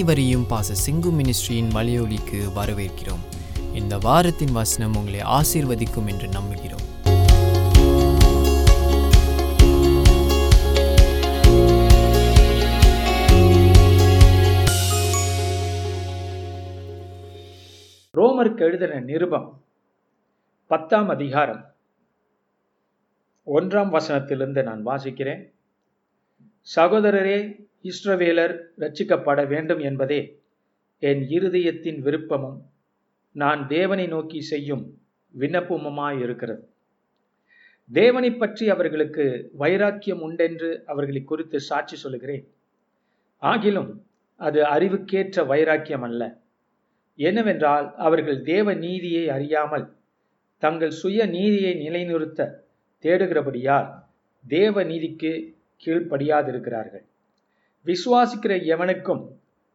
அனைவரையும் பாச சிங்கு மினிஸ்ட்ரியின் மலையொலிக்கு வரவேற்கிறோம். இந்த வாரத்தின் வசனம் உங்களை ஆசீர்வதிக்கும் என்று நம்புகிறோம். ரோமருக்கு எழுதின நிருபம் பத்தாம் அதிகாரம். ஒன்றாம் வசனத்திலிருந்து நான் வாசிக்கிறேன். சகோதரரே இஸ்ரவேலர் ரட்சிக்கப்பட வேண்டும் என்பதே என் இருதயத்தின் விருப்பமும். நான் தேவனை நோக்கி செய்யும் விண்ணப்பமுமாயிருக்கிறது. தேவனை பற்றி அவர்களுக்கு வைராக்கியம் உண்டென்று அவர்களை குறித்து சாட்சி சொல்கிறேன் ஆகிலும் அது அறிவுக்கேற்ற வைராக்கியம் அல்ல என்னவென்றால் அவர்கள் தேவ நீதியை அறியாமல் தங்கள் சுய நீதியை நிலைநிறுத்த தேடுகிறபடியால் தேவ நீதிக்கு கீழ்ப்படியாதிருக்கிறார்கள். விசுவாசிக்கிற எவனுக்கும்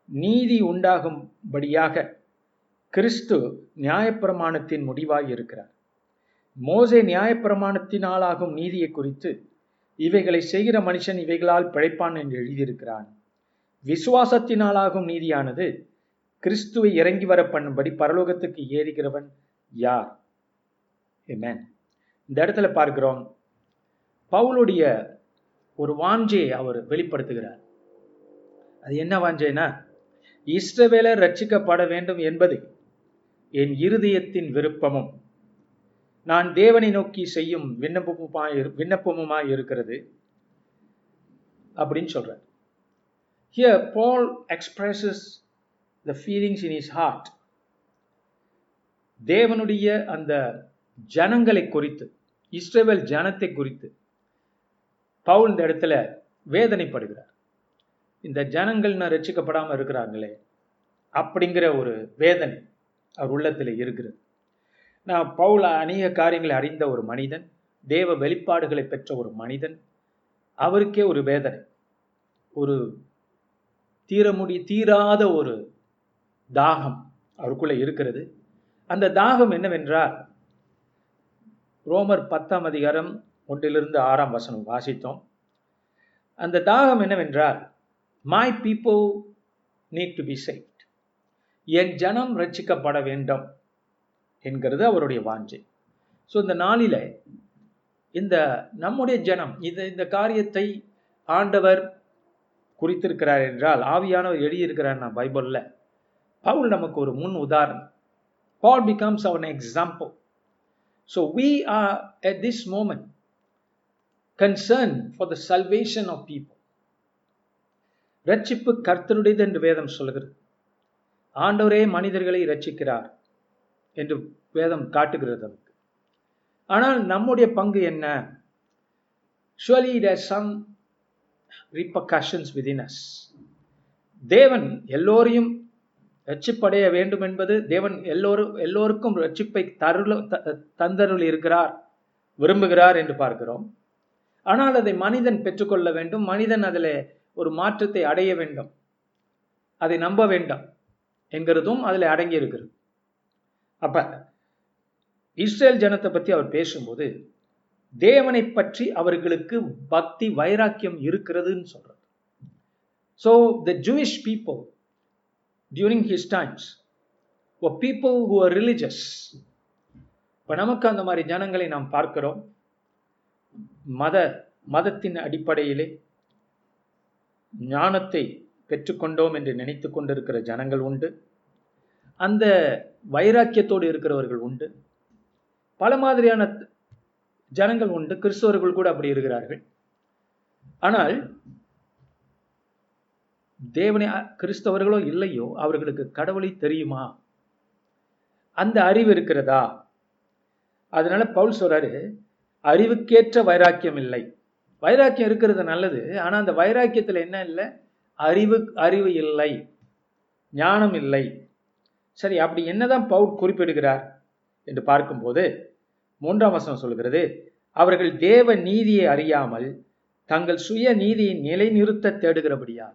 நீதி உண்டாகும்படியாக கிறிஸ்து நியாயப்பிரமாணத்தின் முடிவாய் இருக்கிறார். மோசே நியாயப்பிரமாணத்தினாலாகும் நீதியை குறித்து இவைகளை செய்கிற மனுஷன் இவைகளால் பிழைப்பான் என்று எழுதியிருக்கிறான். விசுவாசத்தினாலாகும் நீதியானது கிறிஸ்துவை இறங்கி வர பண்ணும்படி பரலோகத்துக்கு ஏறுகிறவன் யார்? இந்த இடத்துல பார்க்கிறோம். பவுலுடைய ஒரு வாஞ்சையை அவர் வெளிப்படுத்துகிறார். அது என்ன வாஞ்சைனா இஸ்ரவேலர் ரட்சிக்கப்பட வேண்டும் என்பது என் இருதயத்தின் விருப்பமும் நான் தேவனை நோக்கி செய்யும் விண்ணப்பமுமாய் விண்ணப்பமுமாய் இருக்கிறது அப்படின்னு சொல்றார். Here Paul expresses the feelings in his heart தேவனுடைய அந்த ஜனங்களை குறித்து இஸ்ரேவேல் ஜனத்தை குறித்து பவுல் இந்த இடத்துல வேதனைப்படுகிறார். இந்த ஜனங்கள் நான் ரட்சிக்கப்படாம இருக்கிறாங்களே அப்படிங்கிற ஒரு வேதனை அவர் உள்ளத்தில் இருக்கிறது. நான் பவுல் அநேக காரியங்களை அறிந்த ஒரு மனிதன் தேவ வெளிப்பாடுகளை பெற்ற ஒரு மனிதன் அவருக்கே ஒரு வேதனை. ஒரு தீர முடி தீராத ஒரு தாகம் அவருக்குள்ளே இருக்கிறது. அந்த தாகம் என்னவென்றால் ரோமர் பத்தாம் அதிகாரம் ஒன்றிலிருந்து ஆறாம் வசனம் வாசித்தோம். அந்த தாகம் என்னவென்றால் my people need to be saved என் ஜனம் ரட்சிக்கப்பட வேண்டும் என்கிறது அவருடைய வாஞ்சை. ஸோ இந்த நாளில் இந்த நம்முடைய ஜனம் இது இந்த காரியத்தை ஆண்டவர் குறித்திருக்கிறார் என்றால் ஆவியானவர் எழுதியிருக்கிறார் நான் பைபிளில். பவுல் நமக்கு ஒரு முன் உதாரணம். Paul becomes our example so we are at this moment concerned for the salvation of people. ரட்சிப்பு கர்த்தருடையது என்று வேதம் சொல்கிறது ஆண்டவரே மனிதர்களை ரட்சிக்கிறார் என்று வேதம் காட்டுகிறது நமக்கு. ஆனால் நம்முடைய பங்கு என்ன? ஷுவலி there are some தேவன் எல்லோரையும் ரட்சிப்படைய வேண்டும் என்பது தேவன் எல்லோரும் எல்லோருக்கும் ரட்சிப்பை தருள தந்தருள் இருக்கிறார் விரும்புகிறார் என்று பார்க்கிறோம். ஆனால் அதை மனிதன் பெற்றுக்கொள்ள வேண்டும். மனிதன் அதில் ஒரு மாற்றத்தை அடைய வேண்டும். அதை நம்ப வேண்டாம் என்கிறதும் அதில் அடங்கி இருக்கிறது. அப்ப இஸ்ரேல் ஜனத்தை பற்றி அவர் பேசும்போது தேவனை பற்றி அவர்களுக்கு பக்தி வைராக்கியம் இருக்கிறதுன்னு சொல்றார். So the Jewish people during his times people who are religious இப்போ நமக்கு அந்த மாதிரி ஜனங்களை நாம் பார்க்கிறோம். மத மதத்தின் அடிப்படையிலே ஞானத்தை பெற்றுக்கொண்டோம் என்று நினைத்து கொண்டிருக்கிற ஜனங்கள் உண்டு. அந்த வைராக்கியத்தோடு இருக்கிறவர்கள் உண்டு. பல மாதிரியான ஜனங்கள் உண்டு. கிறிஸ்தவர்கள் கூட அப்படி இருக்கிறார்கள். ஆனால் தேவனை கிறிஸ்தவர்களோ இல்லையோ? அவர்களுக்கு கடவுளை தெரியுமா? அந்த அறிவு இருக்கிறதா? அதனால பவுல் சொல்றாரு அறிவுக்கேற்ற வைராக்கியம் இல்லை. வைராக்கியம் இருக்கிறது நல்லது ஆனா அந்த வைராக்கியத்துல என்ன இல்லை? அறிவு அறிவு இல்லை. ஞானம் இல்லை. சரி அப்படி என்னதான் பவுல் குறிப்பிடுகிறார் என்று பார்க்கும்போது மூன்றாம் வசனம் சொல்கிறது அவர்கள் தேவ நீதியை அறியாமல் தங்கள் சுய நீதியை நிலைநிறுத்த தேடுகிறபடியா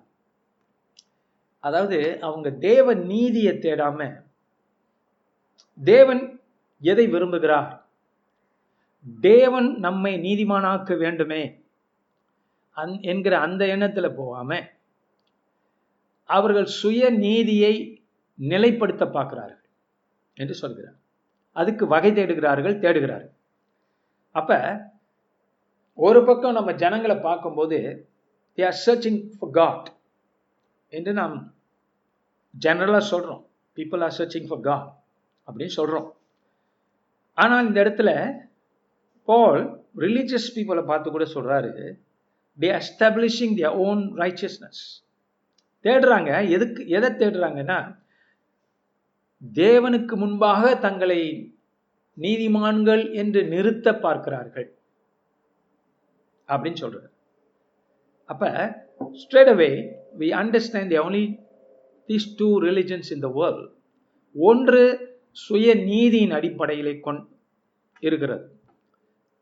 அதாவது அவங்க தேவ நீதியை தேடாம தேவன் எதை விரும்புகிறார்? தேவன் நம்மை நீதிமானாக்க வேண்டுமே. அந் என்கிற அந்த எண்ணத்தில் போகாம அவர்கள் சுய நீதியை நிலைப்படுத்த பார்க்கிறார்கள் என்று சொல்கிறார். அதுக்கு வகை தேடுகிறார்கள் தேடுகிறார்கள். அப்ப ஒரு பக்கம் நம்ம ஜனங்களை பார்க்கும்போது they are searching for God என்று நாம் ஜெனரலாக சொல்கிறோம் people are searching for God அப்படின்னு சொல்கிறோம் ஆனால் இந்த இடத்துல பால் ரிலீஜியஸ் பீப்புளை பார்த்து கூட சொல்கிறாரு they establishing their own righteousness தேடுறாங்க எதுக்கு எதை தேடுறாங்கன்னா தேவனுக்கு முன்பாக தங்களை நீதிமான்கள் என்று நிறுத்த பார்க்கிறார்கள் அப்படின்னு சொல்றாரு. அப்ப straight away we understand only these two religions in the world ஒன்று சுய நீதியின் அடிப்படையிலே கொண் இருக்கிறது.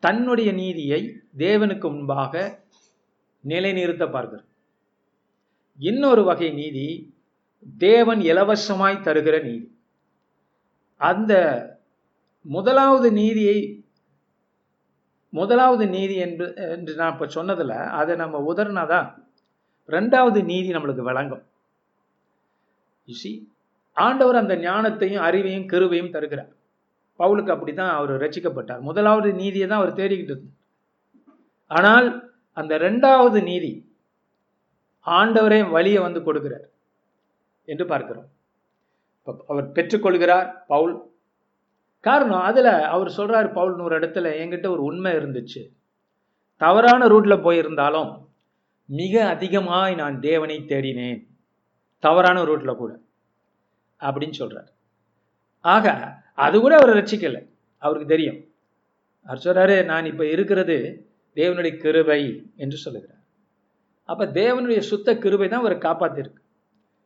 தன்னுடைய நீதியை தேவனுக்கு முன்பாக நிலைநிறுத்த பார்க்கிறது இன்னொரு வகை நீதி தேவன் இலவசமாய் தருகிற நீதி. அந்த முதலாவது நீதியை முதலாவது நீதி என்று என்று நான் இப்போ சொன்னதில் அதை நம்ம உதறினாதான் ரெண்டாவது நீதி நம்மளுக்கு விளங்கும். யூசி ஆண்டவர் அந்த ஞானத்தையும் அறிவையும் கருவையும் தருகிறார். பவுலுக்கு அப்படி தான் அவர் ரசிக்கப்பட்டார் முதலாவது நீதியை தான் அவர் தேடிக்கிட்டு இருந்தார். ஆனால் அந்த ரெண்டாவது நீதி ஆண்டவரே வழியை வந்து கொடுக்கிறார் என்று பார்க்கிறோம். அவர் பெற்றுக்கொள்கிறார் பவுல். காரணம் அதில் அவர் சொல்றாரு பவுல் ஒரு இடத்துல என்கிட்ட ஒரு உண்மை இருந்துச்சு. தவறான ரூட்ல போயிருந்தாலும் மிக அதிகமாய் நான் தேவனை தேடினேன். தவறான ரூட்ல கூட. அப்படின்னு சொல்றார். ஆக அது கூட அவரை ரசிக்கல அவருக்கு தெரியும். அவர் சொல்றாரு நான் இப்ப இருக்கிறது தேவனுடைய கிருபை என்று சொல்லுகிறார். அப்ப தேவனுடைய சுத்த கிருபை தான் அவரை காப்பாத்திருக்கு.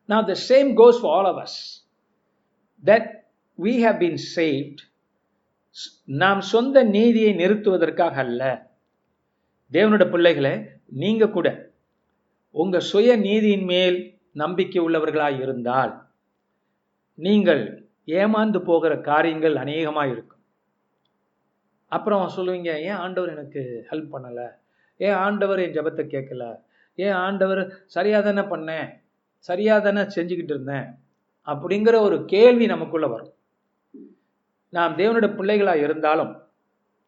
நான் the same goes for all ours that we have been saved நாம் சொந்த நீதியை நிறுத்துவதற்காக அல்ல. தேவனுடைய பிள்ளைகளை நீங்க கூட உங்க சுய நீதியின் மேல் நம்பிக்கை உள்ளவர்களாய் இருந்தால் நீங்கள் ஏமாந்து போகிற காரியங்கள் அநேகமாக இருக்கும் அப்புறம் சொல்லுவீங்க ஏன் ஆண்டவர் எனக்கு ஹெல்ப் பண்ணலை? ஏன் ஆண்டவர் என் ஜபத்தை கேட்கல? ஏன் ஆண்டவர் சரியாக தானே பண்ணேன்? சரியாக தானே செஞ்சுக்கிட்டு இருந்தேன்? அப்படிங்கிற ஒரு கேள்வி நமக்குள்ளே வரும். நாம் தேவனுடைய பிள்ளைகளாக இருந்தாலும்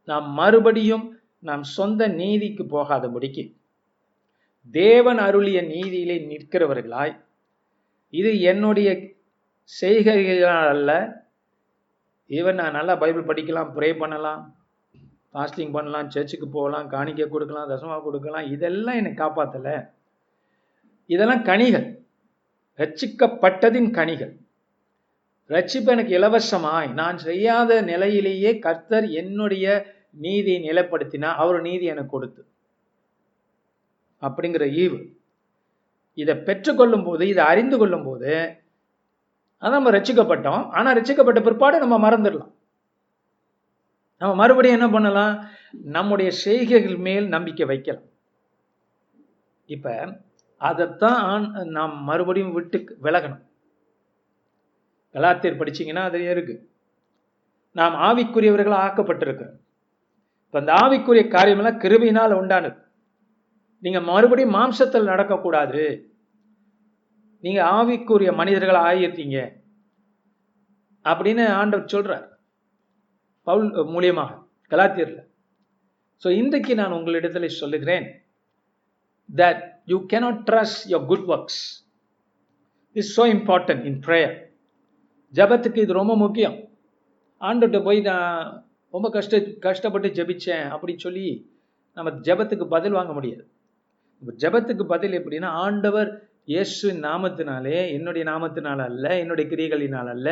நாம் மறுபடியும் நாம் சொந்த நீதிக்கு போகாதபடிக்கு தேவன் அருளிய நீதியிலே நிற்கிறவர்களாய் இது என்னுடைய செய்கைகளால் அல்ல ஈவன் நான் நல்லா பைபிள் படிக்கலாம் ப்ரே பண்ணலாம் ஃபாஸ்டிங் பண்ணலாம் சர்ச்சுக்கு போகலாம் காணிக்கை கொடுக்கலாம் தசமா கொடுக்கலாம் இதெல்லாம் என்னை காப்பாற்றலை இதெல்லாம் கனிகள். ரட்சிக்கப்பட்டதின் கனிகள். ரட்சிப்பு எனக்கு இலவசமாய். நான் செய்யாத நிலையிலேயே கர்த்தர் என்னுடைய நீதியை நிலைப்படுத்தினா அவர் நீதி எனக்கு கொடுத்து. அப்படிங்கிற ஈவு. இதை பெற்றுக்கொள்ளும் போது இதை அறிந்து கொள்ளும் போது அதான் நம்ம ரசிக்கப்பட்டோம். ஆனா ரசிக்கப்பட்ட பிற்பாடு நம்ம மறந்துடலாம். நம்ம மறுபடியும் என்ன பண்ணலாம்? நம்முடைய செய்கைகள் மேல் நம்பிக்கை வைக்கலாம். இப்ப அதைத்தான் நாம் மறுபடியும் விட்டு விலகணும். கலாத்தியர் படிச்சீங்கன்னா அது இருக்கு. நாம் ஆவிக்குரியவர்களாக ஆக்கப்பட்டிருக்கிறோம். இப்போ அந்த ஆவிக்குரிய காரியமெல்லாம் கிருபினால் உண்டானது. நீங்க மறுபடியும் மாம்சத்தில் நடக்கக்கூடாது. நீங்க ஆவிக்குரிய மனிதர்கள் ஆகியிருக்கீங்க அப்படின்னு ஆண்டவர் சொல்றார். பவுல் மூலியமாக கலாத்தியர்ல. ஸோ இன்றைக்கு நான் உங்களிடத்துல சொல்லுகிறேன் that you cannot trust your good works is so important in prayer ஜபத்துக்கு இது ரொம்ப முக்கியம். ஆண்டுகிட்ட போய் நான் ரொம்ப கஷ்ட கஷ்டப்பட்டு ஜபிச்சேன் அப்படின்னு சொல்லி நம்ம ஜபத்துக்கு பதில் வாங்க முடியாது. ஜபத்துக்கு பதில் எப்படின்னா ஆண்டவர் இயேசுவின் நாமத்தினாலே என்னுடைய நாமத்தினால் அல்ல என்னுடைய கிரியைகளினால் அல்ல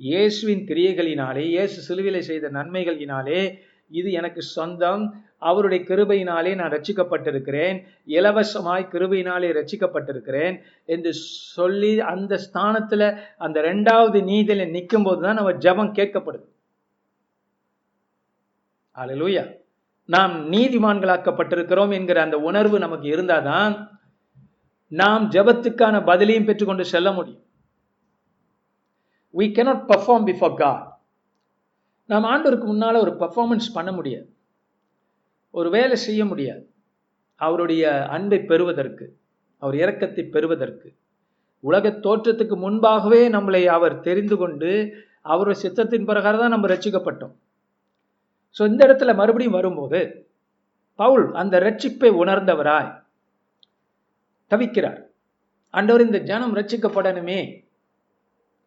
இயேசுவின் கிரியைகளினாலே இயேசு சிலுவிலை செய்த நன்மைகளினாலே இது எனக்கு சொந்தம். அவருடைய கிருபையினாலே நான் ரட்சிக்கப்பட்டிருக்கிறேன் இலவசமாய் கிருபையினாலே ரட்சிக்கப்பட்டிருக்கிறேன் என்று சொல்லி அந்த ஸ்தானத்தில் அந்த ரெண்டாவது நீதியில நிற்கும் போது தான் நம்ம ஜபம் கேட்கப்படுது. அலலூயா நாம் நீதிமான்களாக்கப்பட்டிருக்கிறோம் என்கிற அந்த உணர்வு நமக்கு இருந்தாதான் நாம் ஜபத்துக்கான பதிலையும் பெற்றுக்கொண்டு செல்ல முடியும். We cannot perform before God நாம் ஆண்டவருக்கு முன்னால் ஒரு பர்ஃபார்மன்ஸ் பண்ண முடியாது. ஒரு வேலை செய்ய முடியாது. அவருடைய அன்பை பெறுவதற்கு அவர் இறக்கத்தை பெறுவதற்கு உலக தோற்றத்துக்கு முன்பாகவே நம்மளை அவர் தெரிந்து கொண்டு அவருடைய சித்தத்தின் பிரகாரம் தான் நம்ம ரட்சிக்கப்பட்டோம். ஸோ இந்த இடத்துல மறுபடியும் வரும்போது பவுல் அந்த ரட்சிப்பை உணர்ந்தவராய் தவிக்கிறார். ஆண்டவர் இந்த ஜனம் ரட்சிக்கப்படணுமே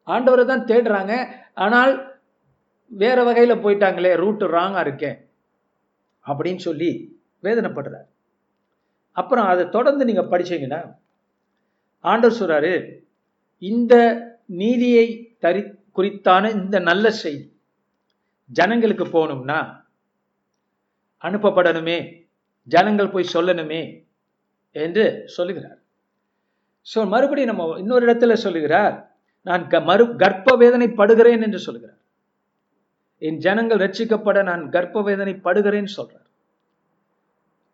ஆண்டவரை தான் தேடுறாங்க. ஆனால் வேற வகையில போயிட்டாங்களே ரூட்டு ராங்கா இருக்கேன் அப்படின்னு சொல்லி வேதனைப்படுறார். அப்புறம் அதை தொடர்ந்து நீங்க படிச்சீங்கன்னா ஆண்டவர் சொல்றாரு இந்த நீதியை தரி குறித்தான இந்த நல்ல செய்தி ஜனங்களுக்கு போகணும்னா அனுப்பப்படணுமே. ஜனங்கள் போய் சொல்லணுமே. என்று சொல்லுகிறார். ஸோ மறுபடியும் நம்ம இன்னொரு இடத்துல சொல்லுகிறார் நான் க மறு கர்ப்ப வேதனை படுகிறேன் என்று சொல்கிறார் என் ஜனங்கள் ரட்சிக்கப்பட நான் கர்ப்ப வேதனை படுகிறேன்னு சொல்றார்.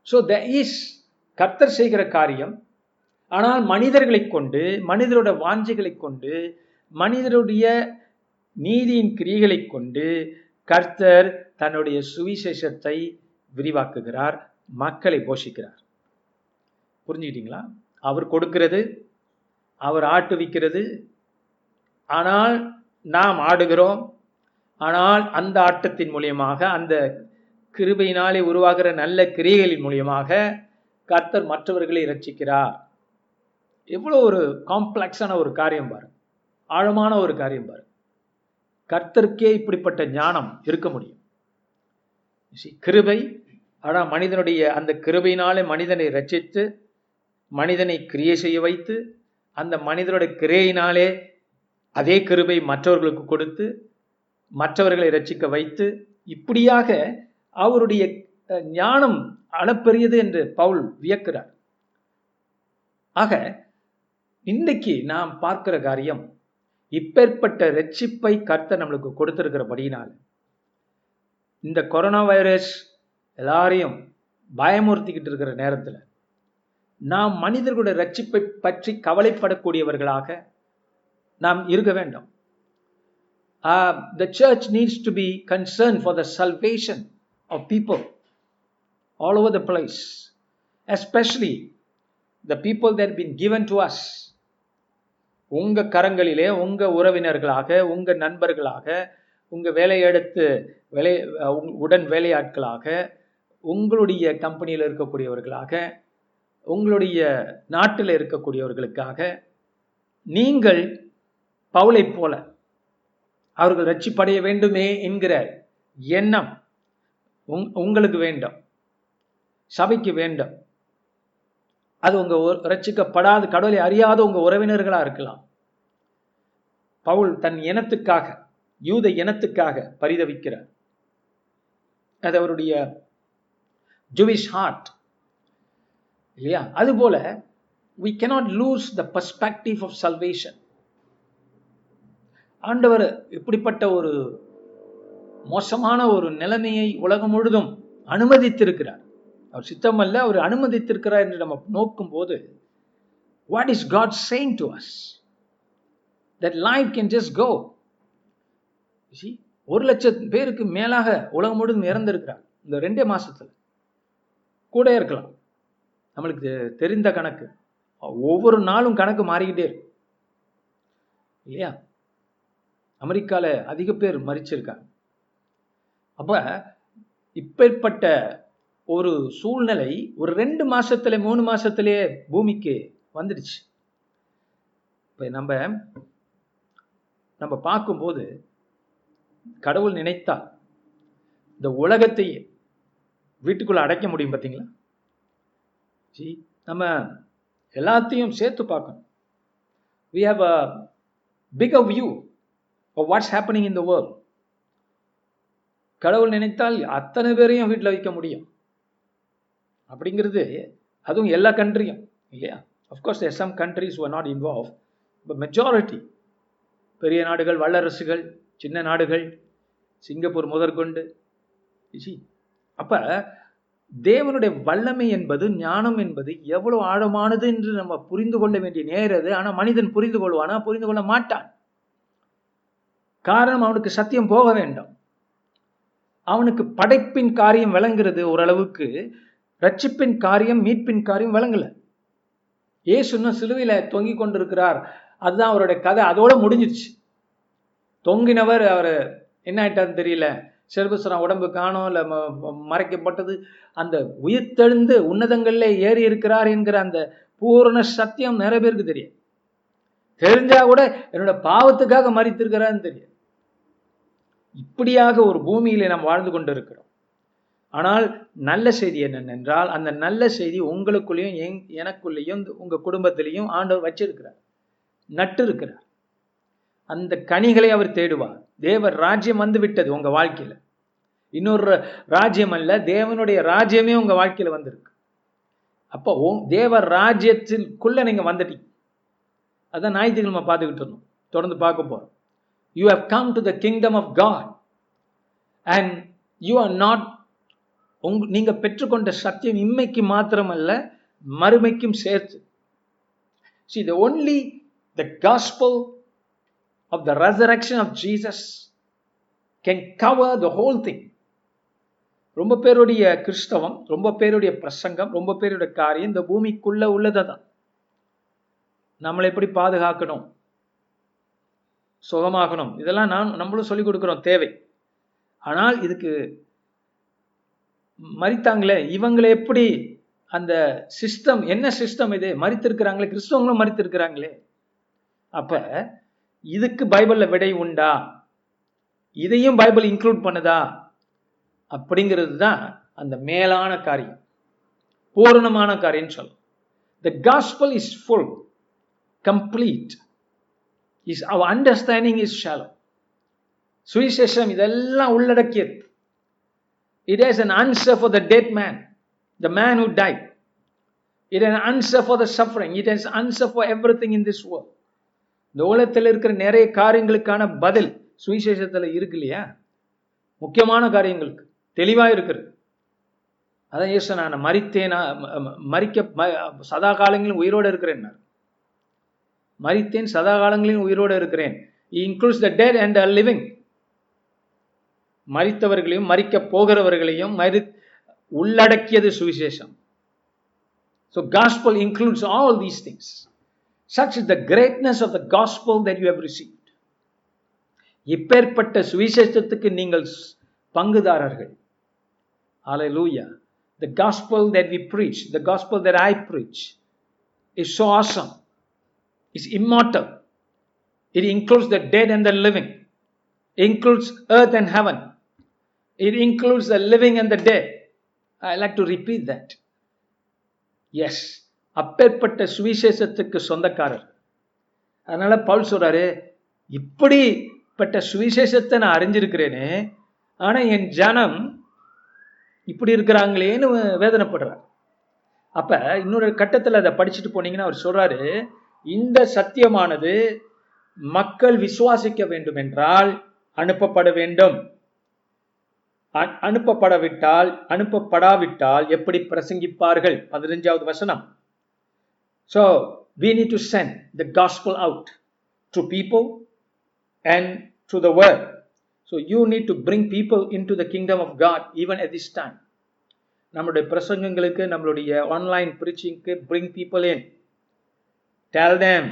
ஸோ த இஸ் கர்த்தர் செய்கிற காரியம் ஆனால் மனிதர்களை கொண்டு மனிதரோட வாஞ்சிகளை கொண்டு மனிதருடைய நீதியின் கிரியைகளை கொண்டு கர்த்தர் தன்னுடைய சுவிசேஷத்தை விரிவாக்குகிறார் மக்களை போஷிக்கிறார். புரிஞ்சுக்கிட்டீங்களா? அவர் கொடுக்கிறது அவர் ஆட்டுவிக்கிறது ஆனால் நாம் ஆடுகிறோம். ஆனால் அந்த ஆட்டத்தின் மூலியமாக அந்த கிருபையினாலே உருவாகிற நல்ல கிரியைகளின் மூலியமாக கர்த்தர் மற்றவர்களை இரட்சிக்கிறார். எவ்வளோ ஒரு காம்ப்ளெக்ஸான ஒரு காரியம் பாரு. ஆழமான ஒரு காரியம் பாரு. கர்த்தருக்கே இப்படிப்பட்ட ஞானம் இருக்க முடியும். கிருபை ஆனால் மனிதனுடைய அந்த கிருபையினாலே மனிதனை ரட்சித்து மனிதனை கிரியை செய்ய வைத்து அந்த மனிதனோட கிரையினாலே அதே கிருபை மற்றவர்களுக்கு கொடுத்து மற்றவர்களை ரட்சிக்க வைத்து இப்படியாக அவருடைய ஞானம் அளப்பெரியது என்று பவுல் வியக்கிறார். ஆக இன்னைக்கு நாம் பார்க்கிற காரியம் இப்பேற்பட்ட ரட்சிப்பை கர்த்த நம்மளுக்கு கொடுத்திருக்கிறபடியினால் இந்த கொரோனா வைரஸ் எல்லாரையும் பயமுறுத்திக்கிட்டு இருக்கிற நேரத்தில் நாம் மனிதர்களுடைய ரட்சிப்பை பற்றி கவலைப்படக்கூடியவர்களாக நாம் இருக்க வேண்டும். The church needs to be concern for the salvation of people all over the place especially the people there been given to us உங்கள் கரங்களிலே உங்கள் உறவினர்களாக உங்கள் நண்பர்களாக உங்கள் வேலையெடுத்து வேலை உடன் வேலையாட்களாக உங்களுடைய கம்பெனியில் இருக்கக்கூடியவர்களாக உங்களுடைய நாட்டில் இருக்கக்கூடியவர்களுக்காக நீங்கள் பவுலை போல அவர்கள் ரட்சிப்படைய வேண்டுமே என்கிற எண்ணம் உங்களுக்கு வேண்டும். சபைக்கு வேண்டும். அது உங்க ரட்சிக்கப்படாத கடவுளை அறியாத உங்க உறவினர்களா இருக்கலாம். பவுல் தன் இனத்துக்காக யூத இனத்துக்காக பரிதவிக்கிறார். அது அவருடைய ஜுவிஷ் ஹார்ட் இல்லையா? அதுபோல we cannot lose the perspective of salvation ஆண்டவர் இப்படிப்பட்ட ஒரு மோசமான ஒரு நிலைமையை உலகம் முழுதும் அனுமதித்திருக்கிறார். அவர் சித்தம் அல்ல அவர் அனுமதித்திருக்கிறார் என்று நம்ம நோக்கும் போது what is God saying to us that life can just go ஒரு லட்சம் பேருக்கு மேலாக உலகம் முழுதும் இறந்திருக்கிறார். இந்த ரெண்டே மாசத்துல. கூட இருக்கலாம். நம்மளுக்கு தெரிந்த கணக்கு. ஒவ்வொரு நாளும் கணக்கு மாறிக்கிட்டே இருக்கு. இல்லையா? அமெரிக்கால அதிக பேர் மறிச்சிருக்காங்க. அப்ப இப்பேற்பட்ட ஒரு சூழ்நிலை ஒரு ரெண்டு மாசத்துல மூணு மாசத்திலேயே பூமிக்கு வந்துடுச்சு. இப்ப நம்ம நம்ம பார்க்கும்போது கடவுள் நினைத்தால் இந்த உலகத்தையே வீட்டுக்குள்ள அடைக்க முடியும் பார்த்தீங்களா ஜி நம்ம எல்லாத்தையும் சேர்த்து பார்க்கணும். We have a big a view what's happening in the world கடவுள் நினைத்தால் அத்தனை பேரையும் வீட்டில் வைக்க முடியும். அப்படிங்கிறது அதுவும் எல்லா கண்ட்ரியும் இல்லையா? Of course yes some countries are not involve இப்போ மெஜாரிட்டி பெரிய நாடுகள் வல்லரசுகள் சின்ன நாடுகள் சிங்கப்பூர் முதற்கொண்டு அப்ப தேவனுடைய வல்லமை என்பது ஞானம் என்பது எவ்வளவு ஆழமானது என்று நம்ம புரிந்து கொள்ள வேண்டிய நேரது அது. ஆனா மனிதன் புரிந்து கொள்வானா? புரிந்து கொள்ள மாட்டான். காரணம் அவனுக்கு சத்தியம் போக வேண்டும். அவனுக்கு படைப்பின் காரியம் விளங்குறது ஓரளவுக்கு ரட்சிப்பின் காரியம் மீட்பின் காரியம் விளங்கல. ஏசுன்னு சிலுவையில தொங்கிக் கொண்டிருக்கிறார். அதுதான் அவருடைய கதை. அதோட முடிஞ்சிருச்சு. தொங்கினவர் அவர் என்ன ஆயிட்டார்னு தெரியல. செல்வசுரம் உடம்பு காணோம் இல்லை மறைக்கப்பட்டது. அந்த உயிர்த்தெழுந்து உன்னதங்களில் ஏறி இருக்கிறார் என்கிற அந்த பூரண சத்தியம் நிறைய பேருக்கு தெரியும். தெரிஞ்சா கூட என்னோட பாவத்துக்காக மறித்திருக்கிறான்னு தெரியும். இப்படியாக ஒரு பூமியிலே நாம் வாழ்ந்து கொண்டு இருக்கிறோம் ஆனால் நல்ல செய்தி என்னென்றால் அந்த நல்ல செய்தி உங்களுக்குள்ளேயும் எங் எனக்குள்ளேயும் உங்கள் குடும்பத்திலையும் ஆண்டவர் வச்சிருக்கிறார். நட்டு இருக்கிறார் அந்த கனிகளை அவர் தேடுவார். தேவர் ராஜ்யம் வந்து விட்டது உங்க வாழ்க்கையில. இன்னொரு ராஜ்யம் அல்ல தேவனுடைய ராஜ்யமே உங்க வாழ்க்கையில வந்திருக்கு. அப்போ தேவ ராஜ்யத்திற்குள்ள நீங்க வந்துட்டீங்க. அதான் ஞாயிற்றுக்கிழமை பார்த்துக்கிட்டு இருந்தோம். தொடர்ந்து பார்க்க போறோம். You have come to the kingdom of God and you are not உங் நீங்க பெற்றுக்கொண்ட சத்தியம் இம்மைக்கு மாத்திரமல்ல மறுமைக்கும் சேர்த்து. See the only the gospel of the resurrection of Jesus can cover the whole thing. ரொம்ப பேருடைய கிறிஸ்தவம் ரொம்ப பேருடைய பிரசங்கம் ரொம்ப பேருடைய காரியம் இந்த பூமிக்குள்ள உள்ளதை தான் நம்மளை எப்படி பாதுகாக்கணும்? சுகமாகணும். இதெல்லாம் நான் நம்மளும் சொல்லிக் கொடுக்குறோம் தேவை. ஆனால் இதுக்கு மறித்தாங்களே இவங்களை எப்படி அந்த சிஸ்டம் என்ன சிஸ்டம் இது? மறித்திருக்கிறாங்களே கிறிஸ்தவங்களும் மறித்திருக்கிறாங்களே. அப்ப இதுக்கு பைபிளில் விடை உண்டா? இதையும் பைபிள் இன்க்ளூட் பண்ணுதா? அப்படிங்கிறது தான் அந்த மேலான காரியம். பூரணமான காரியம் சொல்லும் the gospel is full complete is our understanding is shallow சுவிசேஷம் இதெல்லாம் உள்ளடக்கியது. It has an answer for the dead man the man who die it has answer for the suffering it has answer for everything in this world இந்த உலகத்தில் இருக்கிற நிறைய காரியங்களுக்கான பதில் சுவிசேஷத்தில் இருக்கு இல்லையா? முக்கியமான காரியங்களுக்கு தெளிவாக இருக்கிறது. அதான் ஏசு நான் மறித்தேனா மறிக்க சதா காலங்களிலும் உயிரோடு இருக்கிறேன் மறித்தேன் சதா காலங்களிலும் உயிரோடு இருக்கிறேன். Includes the dead and a living மறித்தவர்களையும் மறிக்க போகிறவர்களையும் மறி உள்ளடக்கியது சுவிசேஷம். So gospel includes all these things Such is the greatness of the gospel that you have received. இப்பேற்பட்ட சுவிசேஷத்துக்கு நீங்கள் பங்குதாரர்கள் Hallelujah. The gospel that we preach, the gospel that I preach, is so awesome. It's immortal. It includes the dead and the living. It includes earth and heaven. It includes the living and the dead. I like to repeat that. Yes, அப்பேற்பட்ட சுவிசேஷத்துக்கு சொந்தக்காரர். அதனால பவுல் சொல்றாரு இப்படிப்பட்ட சுவிசேஷத்தை நான் அறிஞ்சிருக்கிறேனே ஆனா என் ஜனம் இப்படி இருக்கிறாங்களேன்னு வேதனைப்படுறார். அப்ப இன்னொரு கட்டத்தில் அதை படிச்சுட்டு போனீங்கன்னா அவர் சொல்றாரு இந்த சத்தியமானது மக்கள் விசுவாசிக்க வேண்டும் என்றால் அனுப்பப்பட வேண்டும். அனுப்பப்படவிட்டால் அனுப்பப்படாவிட்டால் எப்படி பிரசங்கிப்பார்கள்? பதினஞ்சாவது வசனம். So we need to send the gospel out to people and to the world. So you need to bring people into the kingdom of God even at this time. நம்மளுடைய பிரசங்கங்களுக்கு நம்மளுடைய ஆன்லைன் ப்ரீச்சிங்க்கு bring people in. Tell them,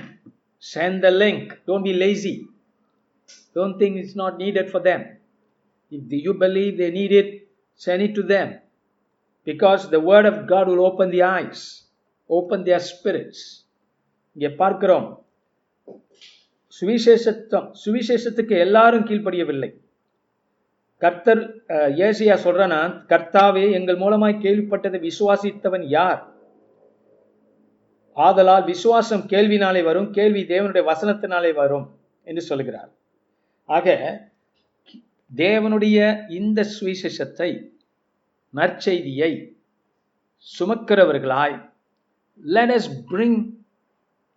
send the link. Don't be lazy. Don't think it's not needed for them. If you believe they need it, send it to them. Because the word of God will open the eyes. Open their spirits இங்கே பார்க்கிறோம். சுவிசேஷத்தம் சுவிசேஷத்துக்கு எல்லாரும் கீழ்ப்படியவில்லை. கர்த்தர் Asia சொல்றனா கர்த்தாவே எங்கள் மூலமாய் கேள்விப்பட்டதை விசுவாசித்தவன் யார்? ஆதலால் விசுவாசம் கேள்வினாலே வரும் கேள்வி தேவனுடைய வசனத்தினாலே வரும் என்று சொல்லுகிறார் ஆக தேவனுடைய இந்த சுவிசேஷத்தை நற்செய்தியை சுமக்கிறவர்களாய் let us bring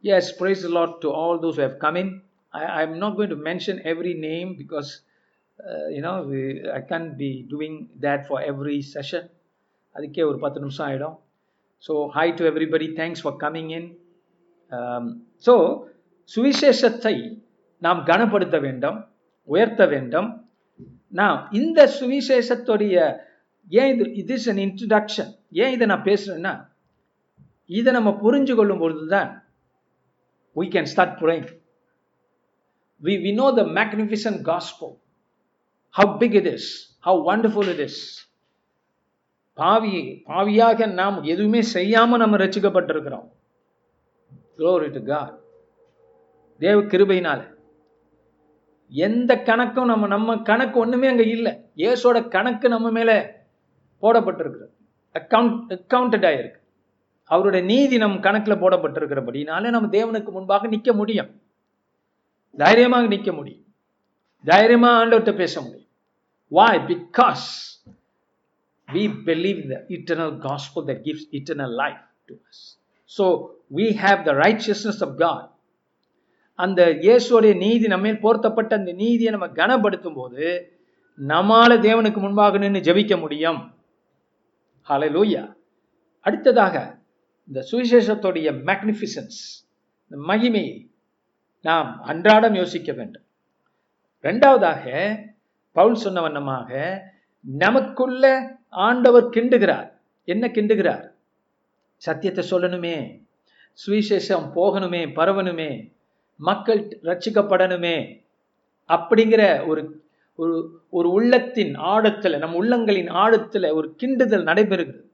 yes praise the lord to all those who have come in I, am not going to mention every name because uh, you know we, i can't be doing that for every session அதுக்கே ஒரு பத்து நிமிஷம் ஆகிடும் so hi to everybody thanks for coming in so சுவிசேஷத்தை நாம் கனப்படுத்த வேண்டும் உயர்த்த வேண்டும் நான் இந்த சுவிசேஷத்துடைய ஏன் இது இட் இஸ் அன் இன்ட்ரடக்ஷன் ஏன் இதை நான் பேசுறேன்னா இதை நம்ம புரிஞ்சு கொள்ளும் பொழுது தான் we can start praying. We, we know the magnificent gospel, how big it is, how wonderful it is. பாவி பாவியாக நாம் எதுவுமே செய்யாமல் நம்ம ரசிக்கப்பட்டிருக்கிறோம். க்ளோரி டு காட் தேவ கிருபையினால. எந்த கணக்கும் நம்ம நம்ம கணக்கு ஒன்றுமே அங்கே இல்லை. இயேசோட கணக்கு நம்ம மேலே போடப்பட்டிருக்கிறது. அக்கவுண்ட் அக்கவுண்டட் ஆகிருக்கு அவருடைய நீதி நம் கணக்குல போடப்பட்டிருக்கிறபடினால நம்ம தேவனுக்கு முன்பாக நிற்க முடியும். தைரியமாக நிற்க முடியும். தைரியமா ஆண்டவர்கிட்ட பேச முடியும். Why because we believe in the eternal gospel that gives eternal life to us. So we have the righteousness of god. அந்த இயேசுடைய நீதி நம்மேல் போர்த்தப்பட்ட அந்த நீதியை நம்ம கனப்படுத்தும் போது நம்மால தேவனுக்கு முன்பாக நின்று ஜெபிக்க முடியும். ஹalleluya அடுத்ததாக இந்த சுவிசேஷத்துடைய மேக்னிஃபிசன்ஸ் இந்த மகிமையை நாம் அன்றாடம் யோசிக்க வேண்டும். ரெண்டாவதாக பவுல் சொன்ன வண்ணமாக நமக்குள்ள ஆண்டவர் கிண்டுகிறார். என்ன கிண்டுகிறார்? சத்தியத்தை சொல்லணுமே சுவிசேஷம் போகணுமே பரவணுமே மக்கள் ரட்சிக்கப்படணுமே அப்படிங்கிற ஒரு ஒரு ஒரு உள்ளத்தின் ஆழத்தில் நம் உள்ளங்களின் ஆழத்தில் ஒரு கிண்டுதல் நடைபெறுகிறது.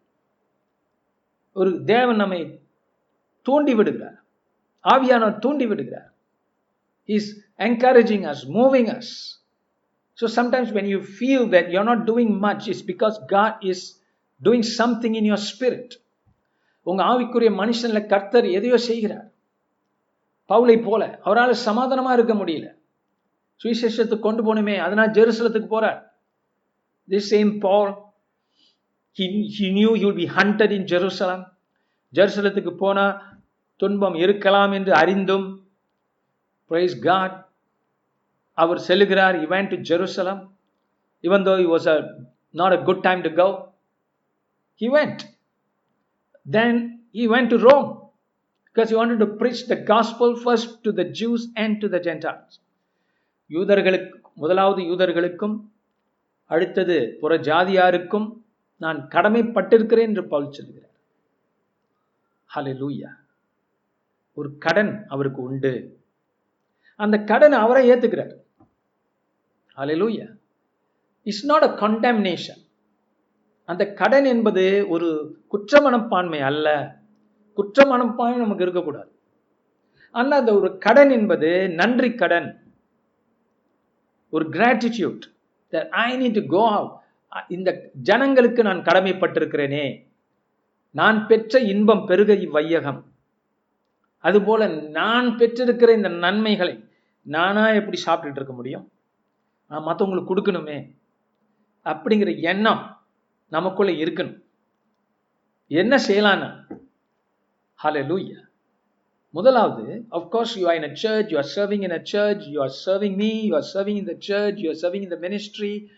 ஒரு தேவன் நம்மை தூண்டி விடுகிறார். ஆவியானவர் தூண்டி விடுகிறார். Is encouraging us moving us so sometimes when you feel that you not doing much is because God is doing something in your spirit உங்கள் ஆவிக்குரிய மனுஷனில் கர்த்தர் எதையோ செய்கிறார். பவுலை போல அவரால் சமாதானமாக இருக்க முடியல. சுவிசேஷத்துக்கு கொண்டு போகணுமே அதனால் ஜெருசலத்துக்கு போகிறார் the same Paul he, he knew he would be hunted ஜெருசலத்துக்கு போனால் துன்பம் இருக்கலாம் என்று அறிந்தும் பிரைஸ் காட் அவர் செல்கிறார் இவன் to Jerusalem even though he was a not a good time to go he went then he went to Rome because you want to preach the gospel first to the Jews and to the Gentiles யூதர்களுக்கு முதலாவது யூதர்களுக்கும் அடுத்தது புற ஜாதியாருக்கும் நான் கடமைப்பட்டிருக்கிறேன் என்று பவுல் சொல்கிறார். ஹalleluya. ஒரு கடன் அவருக்கு உண்டு. அந்த கடன் அவரை ஏத்துக்கிறார். ஹalleluya. இட்ஸ் நாட் அ கண்டாமினேஷன் அந்த கடன் என்பது ஒரு குற்ற மனப்பான்மை அல்ல. குற்ற மனப்பான்மை நமக்கு இருக்கக்கூடாது. ஆனால் அந்த ஒரு கடன் என்பது நன்றி கடன். ஒரு gratitude I need to go இந்த ஜனங்களுக்கு நான் கடமைப்பட்டிருக்கிறேனே. நான் பெற்ற இன்பம் பெருக இவ்வையகம். அதுபோல நான் பெற்றிருக்கிற இந்த நன்மைகளை நானா எப்படி சாப்பிட்டுட்டு இருக்க முடியும்? நான் மற்றவங்களுக்கு கொடுக்கணுமே. அப்படிங்கிற எண்ணம் நமக்குள்ள இருக்கணும். என்ன செய்யலான்னா லூயா முதலாவது of you are in a church you are serving in a church you are serving me you are serving serving in the church you are serving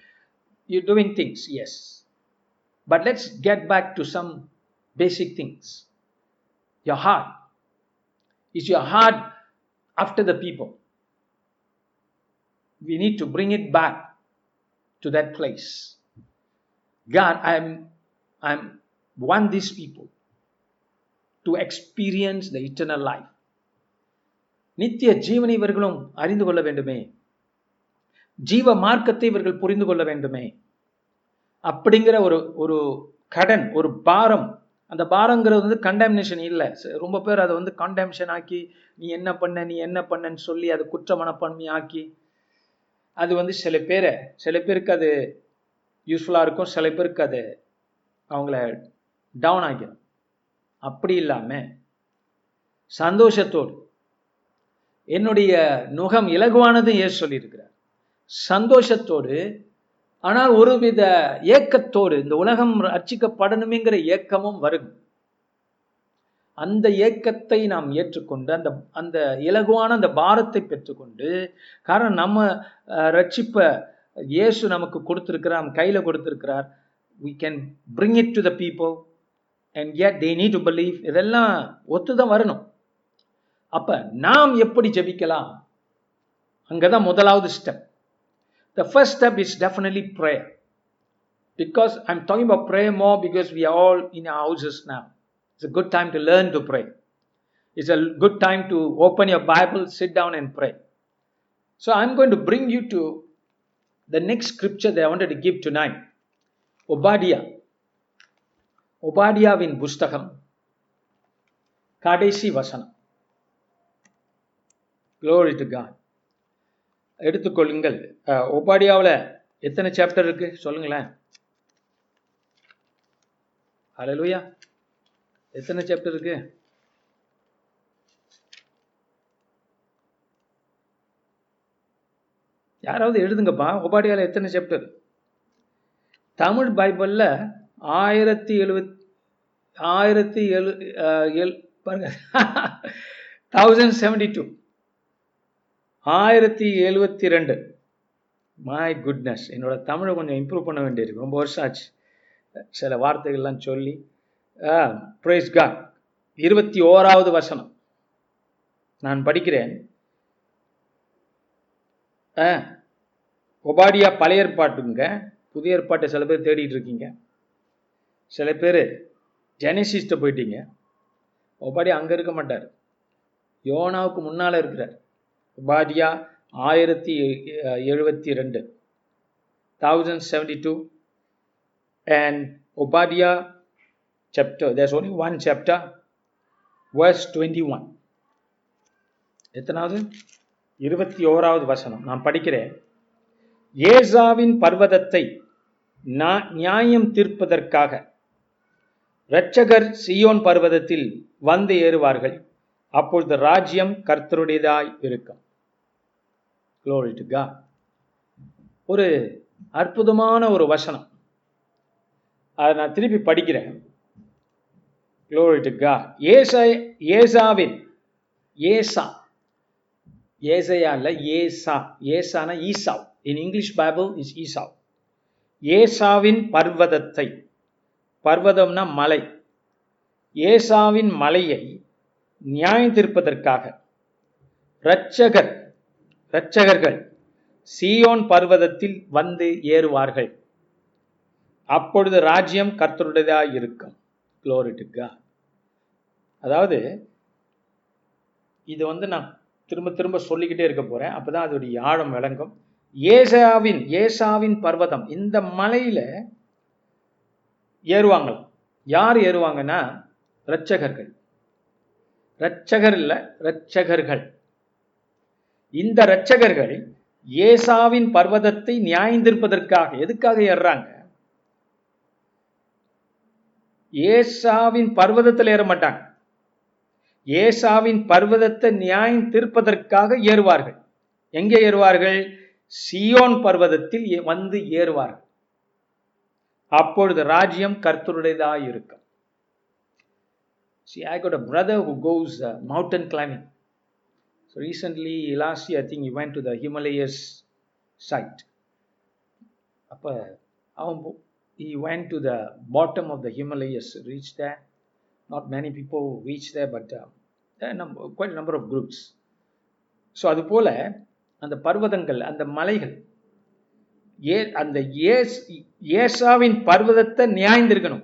you're doing things yes but let's get back to some basic things your heart is your heart after the people we need to bring it back to that place god i'm i'm want these people to experience the eternal life நித்திய ஜீவனை இவர்களும் அறிந்து கொள்ள வேண்டுமே ஜீவ மார்க்கத்தை இவர்கள் புரிந்து கொள்ள வேண்டுமே. அப்படிங்கிற ஒரு ஒரு கடன் ஒரு பாரம். அந்த பாரங்கிறது வந்து கண்டாமினேஷன் இல்லை. ரொம்ப பேர் அதை வந்து கண்டாமினேஷன் ஆக்கி நீ என்ன பண்ண நீ என்ன பண்ணன்னு சொல்லி அது குற்ற மனப்பான்மை ஆக்கி அது வந்து சில பேரை சில பேருக்கு அது யூஸ்ஃபுல்லாக இருக்கும் சில பேருக்கு அது அவங்கள டவுன் ஆகிடும் அப்படி இல்லாமல் சந்தோஷத்தோடு என்னுடைய நுகம் இலகுவானது ஏ சொல்லியிருக்கிறார். சந்தோஷத்தோடு ஆனால் ஒருவித ஏக்கத்தோடு இந்த உலகம் அர்ச்சிக்கப்படணுமேங்கிற ஏக்கமும் வரும் அந்த ஏக்கத்தை நாம் ஏற்றுக்கொண்டு அந்த அந்த இலகுவான அந்த பாரத்தை பெற்றுக்கொண்டு காரணம் நம்ம ரட்சிப்ப இயேசு நமக்கு கொடுத்திருக்கிறார் நம்ம கையில கொடுத்திருக்கிறார். We can bring it to the people and get they need to believe இதெல்லாம் ஒத்துதான் வரணும். அப்ப நாம் எப்படி ஜெபிக்கலாம்? அங்கதான் முதலாவது step the first step is definitely prayer because i'm talking about prayer more because we are all in our houses now it's a good time to learn to pray it's a good time to open your bible sit down and pray So I'm going to bring you to the next scripture that I wanted to give tonight. Obadiah. ஒபாடியாவின் புஸ்தகம் கடைசி வசனம் Glory to God. எடுத்துக்கொள்ளுங்கள். அஹ், எத்தனை chapter இருக்கு? சொல்லுங்களேன். அலலுயா எத்தனை chapter இருக்கு? யாராவது எழுதுங்கப்பா. ஒபாடியால எத்தனை சாப்டர் தமிழ் பைபிள்ல ஆயிரத்தி எழுபத் ஆயிரத்தி எழு அஹ், பாருங்க. தௌசண்ட் செவன்டி டூ ஆயிரத்தி எழுபத்தி ரெண்டு. மை குட்னஸ் என்னோட தமிழை கொஞ்சம் இம்ப்ரூவ் பண்ண வேண்டியிருக்கு. ரொம்ப வருஷம் ஆச்சு. சில வார்த்தைகள்லாம் சொல்லி ப்ரைஸ் காட் இருபத்தி ஓராவது வசனம். நான் படிக்கிறேன். ஆ, ஒபாடியா பழைய ஏற்பாட்டுங்க. புதிய ஏற்பாட்டை சில பேர் தேடிட்டு இருக்கீங்க. சில பேர் ஜெனசிஸ்ட்டை போயிட்டீங்க. ஒபாடியா அங்கே இருக்க மாட்டார். யோனாவுக்கு முன்னால் இருக்கிறார். ஒபாடியா ஆயிரத்தி எழுபத்தி ரெண்டு thousand seventy two and Obadiah chapter there's only one chapter verse twenty one எத்தனாவது? இருபத்தி ஓராவது வசனம். நான் படிக்கிறேன். ஏசாவின் பர்வதத்தை நா- நியாயம் தீர்ப்பதற்காக இரட்சகர் சியோன் பர்வதத்தில் வந்து ஏறுவார்கள். அப்பொழுது ராஜ்யம் கர்த்தருடையதாய் இருக்கும். க்ளோரி டு கா ஒரு அற்புதமான ஒரு வசனம். அதை நான் திருப்பி படிக்கிறேன். க்ளோரி டு கா ஏசா ஏசாவின் ஏசா. ஏசையா இல்லை ஏசா. ஏசான Esau. In English Bible is Esau ஏசாவின் பர்வதத்தை. பர்வதம்னா மலை. ஏசாவின் மலையை நியாயம் தீர்ப்பதற்காக இரட்சகர் இரட்சகர்கள் சீயோன் பர்வதத்தில் வந்து ஏறுவார்கள். அப்பொழுது ராஜ்யம் கர்த்தருடையதாக இருக்கும் குளோரிட்டுக்கா அதாவது இது வந்து நான் திரும்ப திரும்ப சொல்லிக்கிட்டே இருக்க போறேன். அப்பதான் அதோடைய ஆழம் விளங்கும். ஏசாவின் ஏசாவின் பர்வதம் இந்த மலையில ஏறுவாங்களாம் யார் ஏறுவாங்கன்னா? இரட்சகர்கள். இரட்சகர் இல்லை இரட்சகர்கள். இந்த இரட்சகர்கள் ஏசாவின் பர்வதத்தை நியாயந்திருப்பதற்காக எதுக்காக ஏறுறாங்க? ஏசாவின் பர்வதத்தில் ஏற மாட்டாங்க. ஏசாவின் பர்வதத்தை நியாயம் தீர்ப்பதற்காக ஏறுவார்கள். எங்கே ஏறுவார்கள்? சியோன் பர்வதத்தில் வந்து ஏறுவார்கள். அப்பொழுது ராஜ்யம் கர்த்தருடையதாக இருக்கும் See, I got a brother who goes uh, mountain climbing. So recently, last year, I think he went to the Himalayas site. he went to the bottom of the Himalayas, reached there. Not many people reached there, but uh, there are number, quite a number of groups. So அதுபோல அந்த பர்வதங்கள் அந்த மலைகள் ஏ அந்த ace ஏசாவின் பர்வதத்தை நியாய்ந்திருக்கணும்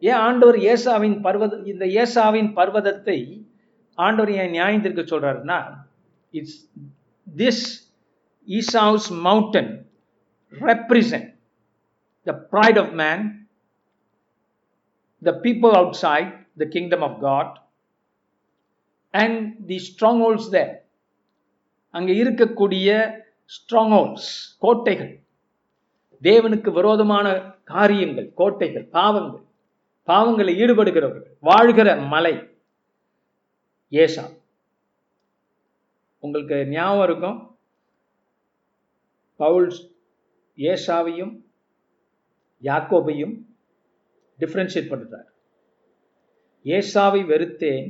ஏன் ஆண்டவர் ஏசாவின் பர்வத இந்த ஏசாவின் பர்வதத்தை ஆண்டவர் ஏன் நியாயந்திருக்க சொல்றாருன்னா it's this Esau's mountain represent the pride of man the people outside the kingdom of God and the strongholds there அங்கே இருக்கக்கூடிய ஸ்ட்ராங் ஹோல்ஸ் கோட்டைகள். தேவனுக்கு விரோதமான காரியங்கள் கோட்டைகள் பாவங்கள். பாவங்களில் ஈடுபடுகிறவர்கள் வாழ்கிற மலை ஏஷா. உங்களுக்கு ஞாபகம் இருக்கும்? பவுல் ஏஷாவையும் யாக்கோபையும் டிஃப்ரென்ஷியேட் பண்ணுறார் ஏஷாவை வெறுத்தேன்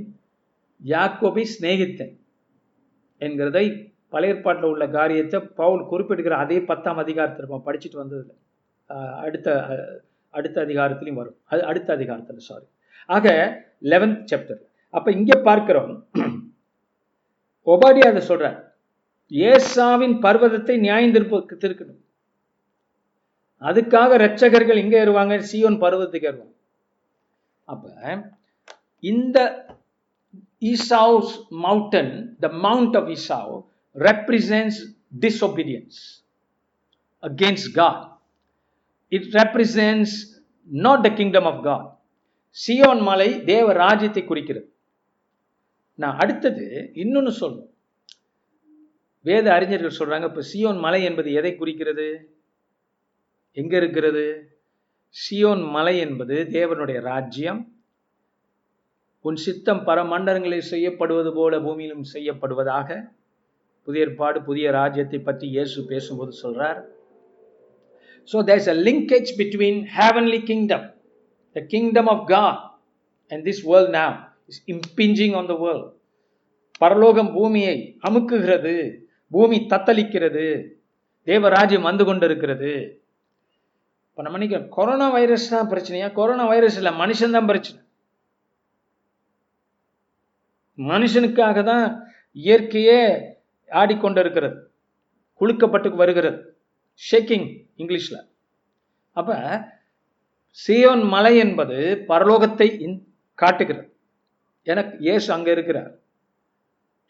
யாக்கோபை சிநேகித்தேன் என்கிறதை பழைய ஏற்பாட்டில் உள்ள காரியத்தை பவுல் குறிப்பிடுகிற அதே பத்தாம் அதிகாரத்தில் இருப்போம் படிச்சுட்டு வந்ததில்லை. அடுத்த அடுத்த அதிகாரத்துலையும் வரும். அது அடுத்த அதிகாரத்தில் சாரி ஆக லெவன்த் சாப்டர் அப்ப இங்க பார்க்கிறோம். ஒபாடியா அதை சொல்றார். ஏசாவின் பர்வதத்தை நியாயந்திருப்பு திருக்கணும் அதுக்காக ரட்சகர்கள் எங்க ஏறுவாங்க? சியோன் பர்வதத்துக்கு ஏறுவாங்க. அப்ப இந்த Esau's mountain the mount of Esau represents disobedience against God. It represents not the kingdom of God. சியோன் மலை தேவ ராஜ்யத்தை குறிக்கிறது. நான் அடுத்தது இன்னொன்று சொல்லணும். வேத அறிஞர்கள் சொல்றாங்க இப்போ சியோன் மலை என்பது எதை குறிக்கிறது? எங்க இருக்கிறது? சியோன் மலை என்பது தேவனுடைய ராஜ்யம். உன் சித்தம் பரமண்டலங்களில் செய்யப்படுவது போல பூமியிலும் செய்யப்படுவதாக புதிய ஏற்பாடு புதிய ராஜ்யத்தை பற்றி இயேசு பேசும்போது சொல்றார். So there's a linkage between heavenly kingdom the kingdom of God and this world now. Is impinging on the world பரலோகம் பூமியை அமுக்குகிறது. பூமி தத்தளிக்கிறது. தேவராஜ்யம் வந்து கொண்டிருக்கிறது. இப்போ நம்ம நினைக்கிறோம் கொரோனா வைரஸ் தான் பிரச்சனையா? கொரோனா வைரஸ் இல்லை மனுஷன் தான் பிரச்சனை. மனுஷனுக்காக தான் இயற்கையே ஆடிக்கொண்டிருக்கிறது. குலுக்கப்பட்டு வருகிறது. ஷேக்கிங் இங்கிலீஷ்ல அப்ப சியோன் மலை என்பது பரலோகத்தை இன்- காட்டுகிறது. எனக்கு இயேசு அங்க இருக்கிறார்.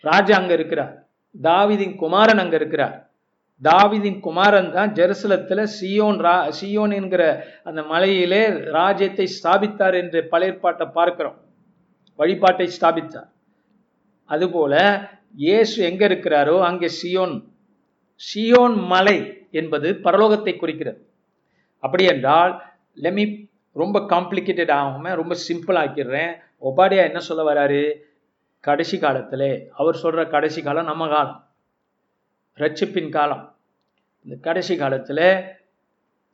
ராஜா அங்க இருக்கிறார். தாவிதின் குமாரன் அங்க இருக்கிறார். தாவிதின் குமாரன் தான் ஜெருசலத்துல சியோன் ரா சியோன் என்கிற அந்த மலையிலே ராஜ்யத்தை ஸ்தாபித்தார் என்று பழையற்பாட்டை பார்க்கிறோம். வழிபாட்டை ஸ்தாபித்தார். அதுபோல இயேசு எங்க இருக்கிறாரோ அங்கே சியோன். சியோன் மலை என்பது பரலோகத்தை குறிக்கிறது. அப்படி என்றால் லெமி ரொம்ப காம்ப்ளிகேட்டட் ஆகாம ரொம்ப சிம்பிள் ஆக்கிடுறேன். ஒபாடியா என்ன சொல்ல வராரு? கடைசி காலத்தில். அவர் சொல்கிற கடைசி காலம் நம்ம காலம். ரட்சிப்பின் காலம். இந்த கடைசி காலத்தில்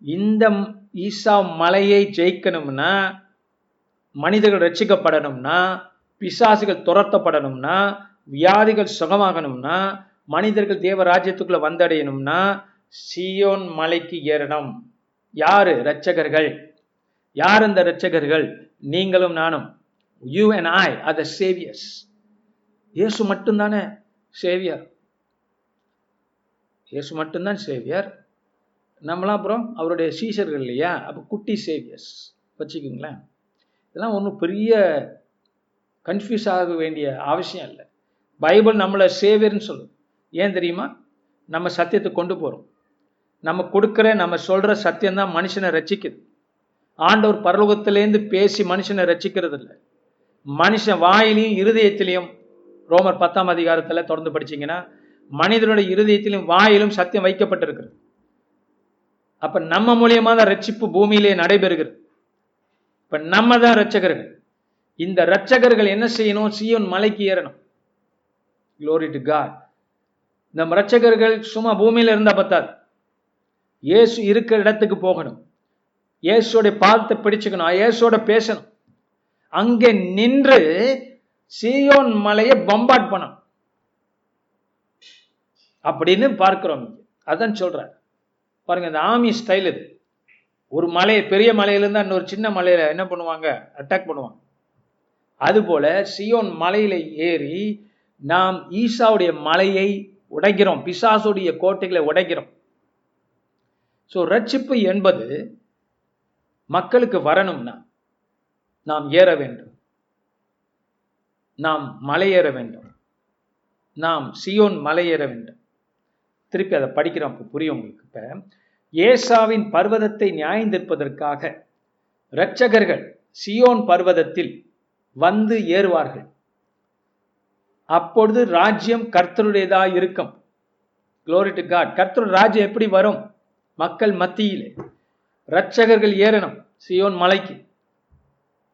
இந்த ஈசா மலையை ஜெயிக்கணும்னா மனிதர்கள் ரட்சிக்கப்படணும்னா பிசாசுகள் துரத்தப்படணும்னா வியாதிகள் சுகமாகணும்னா மனிதர்கள் தேவ ராஜ்யத்துக்குள்ளே வந்தடையணும்னா சியோன் மலைக்கு ஏறணும். யாரு? ரட்சகர்கள். யார் அந்த ரட்சகர்கள்? நீங்களும் நானும். You and I are the saviours இயேசு மட்டும்தானே சேவியர் இயேசு மட்டும்தான் சேவியர் நம்மளாம் அப்புறம் அவருடைய சீசர்கள் இல்லையா? அப்போ குட்டி சேவியர்ஸ் வச்சுக்கோங்களேன். இதெல்லாம் ஒன்றும் பெரிய கன்ஃபியூஸ் ஆக வேண்டிய அவசியம் இல்லை. பைபிள் நம்மளை சேவியர்னு சொல்லும் ஏன் தெரியுமா? நம்ம சத்தியத்தை கொண்டு போகிறோம் நம்ம கொடுக்குற நம்ம சொல்கிற சத்தியம்தான் மனுஷனை ரசிக்குது ஆண்டவர் பரலோகத்திலேருந்து பேசி மனுஷனை ரட்சிக்கிறது இல்லை மனுஷன் வாயிலையும் இருதயத்திலையும் ரோமர் பத்தாம் அதிகாரத்தில் தொடர்ந்து படிச்சீங்கன்னா மனிதனுடைய இருதயத்திலும் வாயிலும் சத்தியம் வைக்கப்பட்டிருக்கிறது. அப்ப நம்ம மூலியமா தான் ரட்சிப்பு பூமியிலே நடைபெறுகிறது. இப்ப நம்ம தான் ரட்சகர்கள் இந்த ரட்சகர்கள் என்ன செய்யணும்? சியோன் மலைக்கு ஏறணும். க்ளோரி டு காட் நம் ரட்சகர்கள் சும்மா பூமியில இருந்தா பத்தாது. இயேசு இருக்கிற இடத்துக்கு போகணும். இயேசுடைய பாதத்தை பிடிச்சுக்கணும். இயேசுவோட பேசணும். அங்கே நின்று சியோன் மலையை பம்பாட் பண்ணணும். அப்படின்னு பார்க்கிறோம். அதான் சொல்றார். பாருங்க இந்த ஆமி ஸ்டைல் இது. ஒரு மலை பெரிய மலையிலிருந்து இன்னொரு சின்ன மலையில என்ன பண்ணுவாங்க? அட்டாக் பண்ணுவாங்க. அதுபோல சியோன் மலையில ஏறி நாம் ஈசாவுடைய மலையை உடைக்கிறோம். பிசாசுடைய கோட்டைகளை உடைக்கிறோம். ஸோ ரட்சிப்பு என்பது மக்களுக்கு வரணும்னா நாம் ஏற வேண்டும். நாம் மலையேற வேண்டும். நாம் சியோன் மலையேற வேண்டும். திருப்பி அதை படிக்கிறோம் அப்போ புரியும் உங்களுக்கு. இப்ப ஏசாவின் பர்வதத்தை நியாயந்திருப்பதற்காக இரட்சகர்கள் சியோன் பர்வதத்தில் வந்து ஏறுவார்கள். அப்பொழுது ராஜ்யம் கர்த்தருடையதா இருக்கும். Glory God God. கர்த்தருடைய ராஜ்யம் எப்படி வரும்? மக்கள் மத்தியிலே. இரட்சகர்கள் ஏறணும் சியோன் மலைக்கு.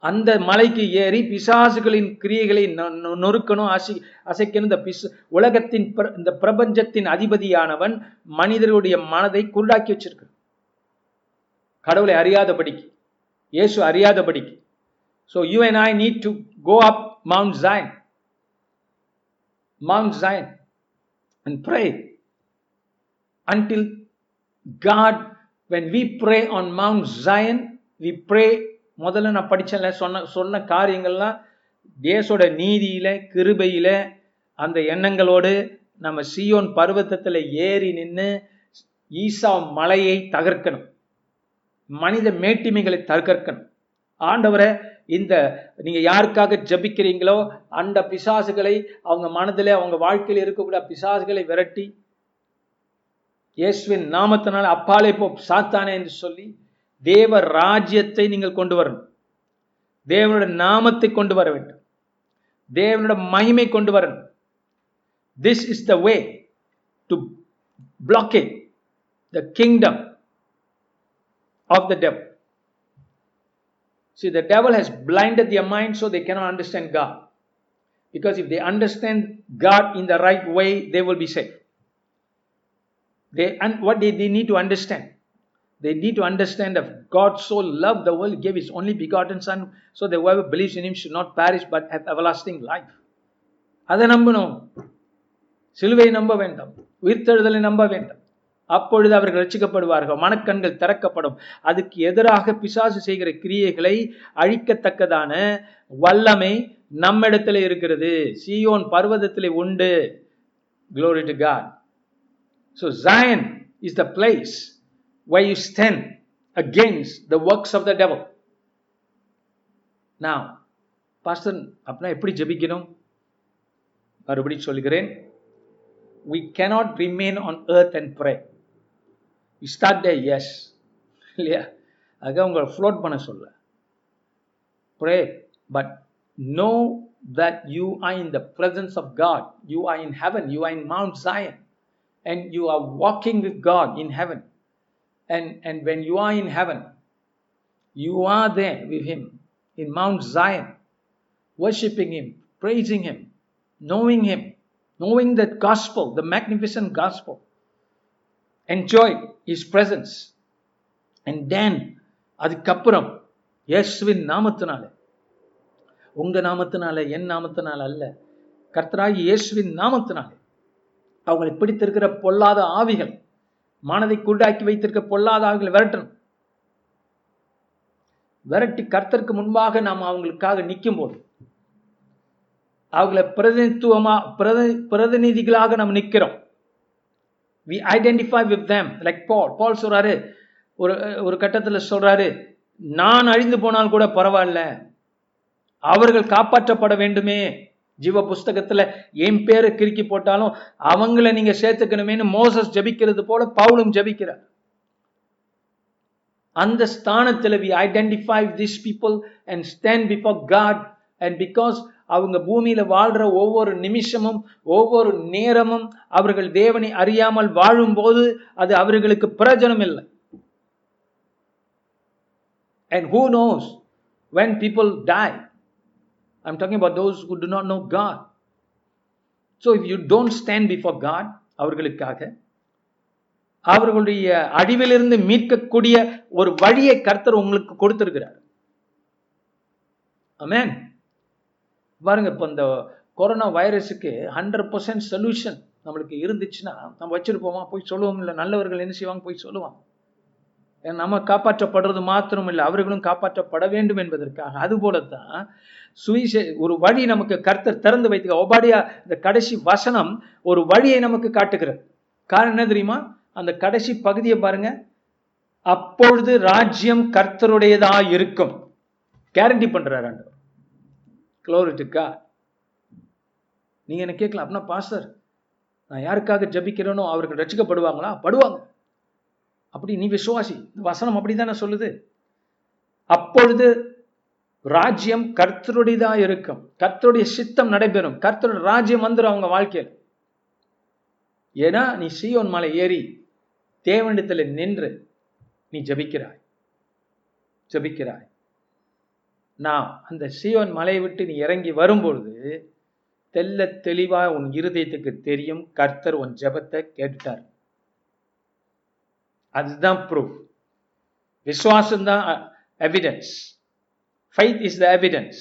அந்த மலைக்கு ஏறி பிசாசுகளின் கிரியைகளை நொ- நொ- நொறுக்கணும் அசை அசைக்கணும். இந்த பிசு உலகத்தின் பிர- இந்த பிரபஞ்சத்தின் அதிபதியானவன் மனிதருடைய மனதை குருடாக்கி வச்சிருக்கான் கடவுளை அறியாதபடிக்கு இயேசு அறியாதபடிக்கு. So you and I need to go up mount Zion mount Zion and pray until God when we pray on mount Zion, we pray முதல்ல நான் படித்தேன்ல சொன்ன சொன்ன காரியங்கள்லாம் தேசோட நீதியில கிருபையில அந்த எண்ணங்களோடு நம்ம சியோன் பருவத்தத்தில் ஏறி நின்று ஈசா மலையை தகர்க்கணும். மனித மேட்டிமைகளை தகர்க்கணும். ஆண்டவரை இந்த நீங்க யாருக்காக ஜபிக்கிறீங்களோ அந்த பிசாசுகளை அவங்க மனதில் அவங்க வாழ்க்கையில் இருக்கக்கூடிய பிசாசுகளை விரட்டி இயேசுவின் நாமத்தினால் அப்பாலே போ சாத்தானே என்று சொல்லி தேவ ராஜ்யத்தை நீங்கள் கொண்டு வரணும் தேவனுடைய நாமத்தை கொண்டு வர வேண்டும் தேவனுடைய மகிமை கொண்டு வரணும் this is the way to blockade the kingdom of the devil. See, the devil has blinded their mind so they cannot understand God. Because if they understand God in the right way, they will be safe. They and what they, they need to understand. They need to understand that God so loved the world, gave his only begotten Son, so that whoever believes in him should not perish but have everlasting life. அதை நம்பணும் சிலுவை நம்ப வேண்டாம் உயிர்த்தெழுதலை நம்ப வேண்டாம் அப்பொழுது அவர்கள் ரட்சிக்கப்படுவார்கள் மனக்கண்கள் திறக்கப்படும் அதுக்கு எதிராக பிசாசு செய்கிற கிரியைகளை அழிக்கத்தக்கதான வல்லமை நம்மிடத்துல இருக்கிறது சியோன் பர்வதத்திலே உண்டு glory to God so Zion is the place where you stand against the works of the devil now pastor அப்படின்னா எப்படி ஜெபிக்கணும் மறுபடியும் சொல்கிறேன் we cannot remain on earth and pray. You start there, yes. இல்லையா அதுக்காக உங்களை float பண்ண சொல்ல pray but know that you are in the presence of God. You are in heaven. You are in Mount Zion. And you are walking with God in heaven. And, and when you are in heaven, you are there with Him in Mount Zion, worshiping Him, praising Him, knowing Him, knowing that gospel, the magnificent gospel. Enjoy His presence. And then, அதுக்கப்புறம் இயேசுவின் நாமத்தினால உங்க நாமத்தினால என் நாமத்தினால அல்ல கர்த்தராகி இயேசுவின் நாமத்தினால அவங்களை பிடித்திருக்கிற பொல்லாத ஆவிகள் மனதை குருடாக்கி வைத்திருக்க பொல்லாத ஆவிகளை விரட்டணும். விரட்டி கர்த்தருக்கு முன்பாக நாம் அவங்களுக்காக நிற்கும் போது அவங்களை பிரதிநிதித்துவமா பிரதி பிரதிநிதிகளாக நாம் நிற்கிறோம் we identify with them like Paul Paul சொல்றாரு ஒரு ஒரு கட்டத்தில் சொல்றாரு நான் அழிந்து போனால் கூட பரவாயில்ல அவர்கள் காப்பாற்றப்பட வேண்டுமே ஜீவ புஸ்தகத்துல என் பேரை கிறுக்கி போட்டாலும் அவங்கள நீங்க சேர்த்துக்கணுமேனு மோசஸ் ஜபிக்கிறது போல பவுலும் ஜபிக்கிறார். அந்த ஸ்தானத்தில் we identify this people and stand before God and because அவங்க பூமியில வாழ்ற ஒவ்வொரு நிமிஷமும் ஒவ்வொரு நேரமும் அவர்கள் தேவனை அறியாமல் வாழும்போது அது அவர்களுக்கு பிரயோஜனம் இல்லை. And who knows when people die I'm talking about those who do not know God. So if you don't stand before God, அவர்களுக்காக அவர்களுடைய அழிவிலிருந்து மீட்கக்கூடிய ஒரு வழியை கர்த்தர் உங்களுக்கு கொடுத்திருக்கிறார். அமேன் பாருங்க இப்போ இந்த கொரோனா வைரஸுக்கு ஹண்ட்ரட் பர்சன்ட் சொல்யூஷன் நம்மளுக்கு இருந்துச்சுன்னா நம்ம வச்சிருப்போமா? போய் சொல்லுவோம் இல்லை நல்லவர்கள் என்ன செய்வாங்க? போய் சொல்லுவாங்க. நம்ம காப்பாற்றப்படுறது மாத்திரம் இல்லை அவர்களும் காப்பாற்றப்பட வேண்டும் என்பதற்காக. அதுபோலத்தான் சுவிசே ஒரு வழி நமக்கு கர்த்தர் திறந்து வைத்து ஒபாடியா இந்த கடைசி வசனம் ஒரு வழியை நமக்கு காட்டுகிறது. காரணம் என்ன தெரியுமா? அந்த கடைசி பகுதியை பாருங்க. அப்பொழுது ராஜ்யம் கர்த்தருடையதா இருக்கும். கேரண்டி பண்றாரு ஆண்டவர். க்ளோரிட்டுக்கா நீங்க என்ன கேட்கலாம்? அப்படின்னா பாஸ்டர் நான் யாருக்காக ஜபிக்கிறேனோ அவர்கள் ரசிக்கப்படுவாங்களா படுவாங்க. அப்படி நீ விசுவாசி. வசனம் அப்படி தானே சொல்லுது? அப்பொழுது ராஜ்யம் கர்த்தருடையதாக இருக்கும். கர்த்தருடைய சித்தம் நடைபெறும். கர்த்தருடைய ராஜ்யம் வந்துடும் அவங்க வாழ்க்கையில். ஏன்னா நீ சீயோன் மலை ஏறி தேவனிடத்தில் நின்று நீ ஜபிக்கிறாய். ஜபிக்கிறாய். நான் அந்த சீயோன் மலையை விட்டு நீ இறங்கி வரும்பொழுது தெல்ல தெளிவாக உன் இருதயத்துக்கு தெரியும் கர்த்தர் உன் ஜபத்தை கேட்டுட்டார். அதுதான் ப்ரூஃப் விசுவாசம் தான் evidence faith is the evidence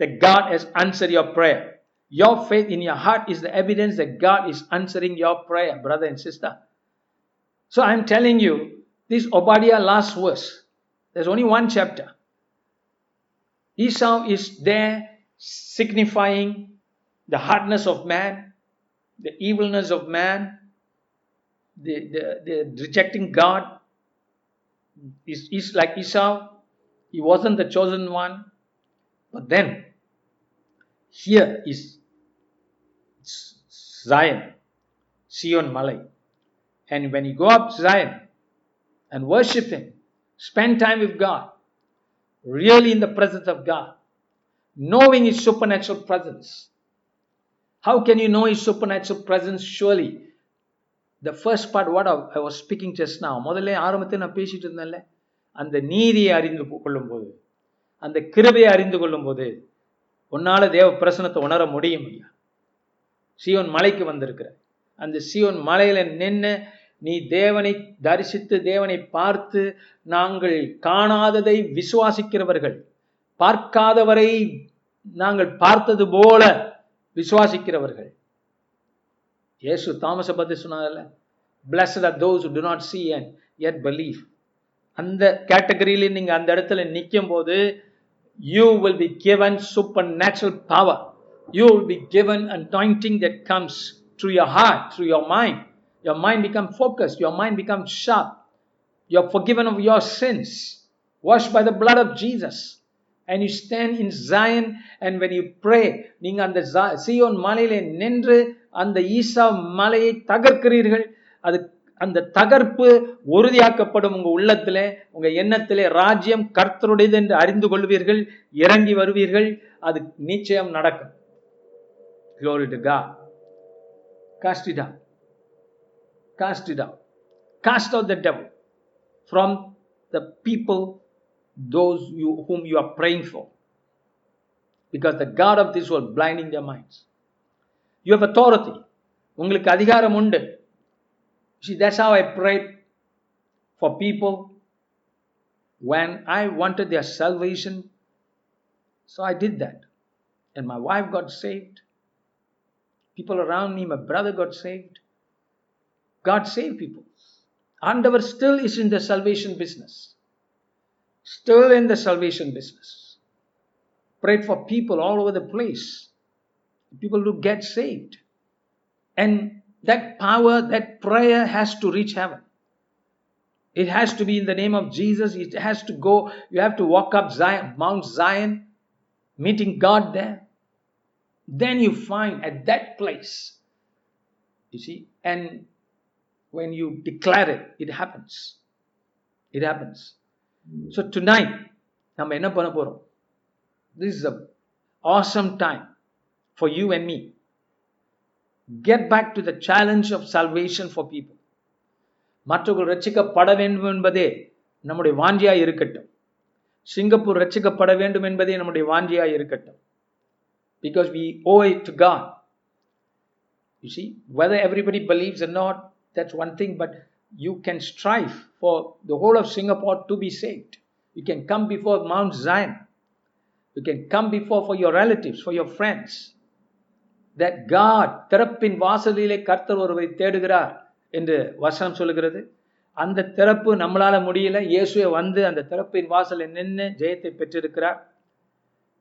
the God has answer your prayer your faith in your heart is the evidence the God is answering your prayer brother and sister so I am telling you this Obadiah last verse there's only one chapter. Esau is there signifying the hardness of man, the evilness of man, the, the, the rejecting God is, is like Esau. he wasn't the chosen one. But then here is zion sion malay and when you go up zion and worship him spend time with god really in the presence of god knowing his supernatural presence. How can you know his supernatural presence? Surely the first part what I was speaking just நான் முதல்ல ஆரம்பத்தில் நான் பேசிட்டு இருந்தேன்ல அந்த நீதியை அறிந்து கொள்ளும் போது அந்த கிருபையை அறிந்து கொள்ளும் போது உன்னால தேவ பிரசனத்தை உணர முடியும் ஐயா சியோன் மலைக்கு வந்திருக்கிற அந்த சியோன் மலையில நின்று நீ தேவனை தரிசித்து தேவனை பார்த்து நாங்கள் காணாததை விசுவாசிக்கிறவர்கள் பார்க்காதவரை நாங்கள் பார்த்தது போல விசுவாசிக்கிறவர்கள். இயேசு தாமஸை பற்றி சொன்னதில்ல blessed are those do not see and yet believe அந்த கேட்டகரியில நீங்கள் அந்த இடத்துல நிற்கும் போது you will be given supernatural power you will be given anointing that comes through your heart through your mind your mind become focus your mind become sharp your forgiven of your sins wash by the blood of Jesus and you stand in Zion and when you pray நீங்கள் அந்த Zion மலையிலே நின்று அந்த ஈசா மலையை தகர்க்கிறீர்கள் அது அந்த தகர்ப்பு உறுதியாக்கப்படும் உங்க உள்ளத்திலே உங்க எண்ணத்திலே ராஜ்யம் கர்த்தருடையது என்று அறிந்து கொள்வீர்கள் இறங்கி வருவீர்கள் அது நிச்சயம் நடக்கும் Glory to God. Off it out. Cast it out. Cast out the devil from the people, God of this world blinding their minds. You have authority. உங்களுக்கு அதிகாரம் உண்டு See, that's how I prayed for people when I wanted their salvation. So I did that. And my wife got saved. People around me, my brother got saved. God saved people. Andavar still is in the salvation business. Still in the salvation business. Prayed for people all over the place. People to get saved. And that power, that prayer has to reach heaven. It has to be in the name of Jesus. It has to go. You have to walk up Zion, Mount Zion, meeting God there. Then you find at that place, you see, and when you declare it, it happens. It happens. So tonight, நம்ம என்ன பண்ண போறோம் This is a awesome time for you and me. Get back to the challenge of salvation for people. மற்றவர்கள் ரட்சிக்கப்பட வேண்டும் என்பதே நம்முடைய வாஞ்சியாய் இருக்கட்டும் சிங்கப்பூர் ரட்சிக்கப்பட வேண்டும் என்பதே நம்முடைய வாஞ்சியாய் இருக்கட்டும் because we owe it to God. You see, whether everybody believes or not, that's one thing, but you can strive for the whole of Singapore to be saved. You can come before Mount Zion. You can come before for your relatives, for your friends. That God திறப்பின் வாசலிலே கர்த்தர் ஒருவரை தேடுகிறார் என்று வசனம் சொல்லுகிறது. அந்த திறப்பு நம்மளால முடியல. இயேசுவை வந்து அந்த திறப்பின் வாசலில் நின்று ஜெயத்தை பெற்றிருக்கிறார்.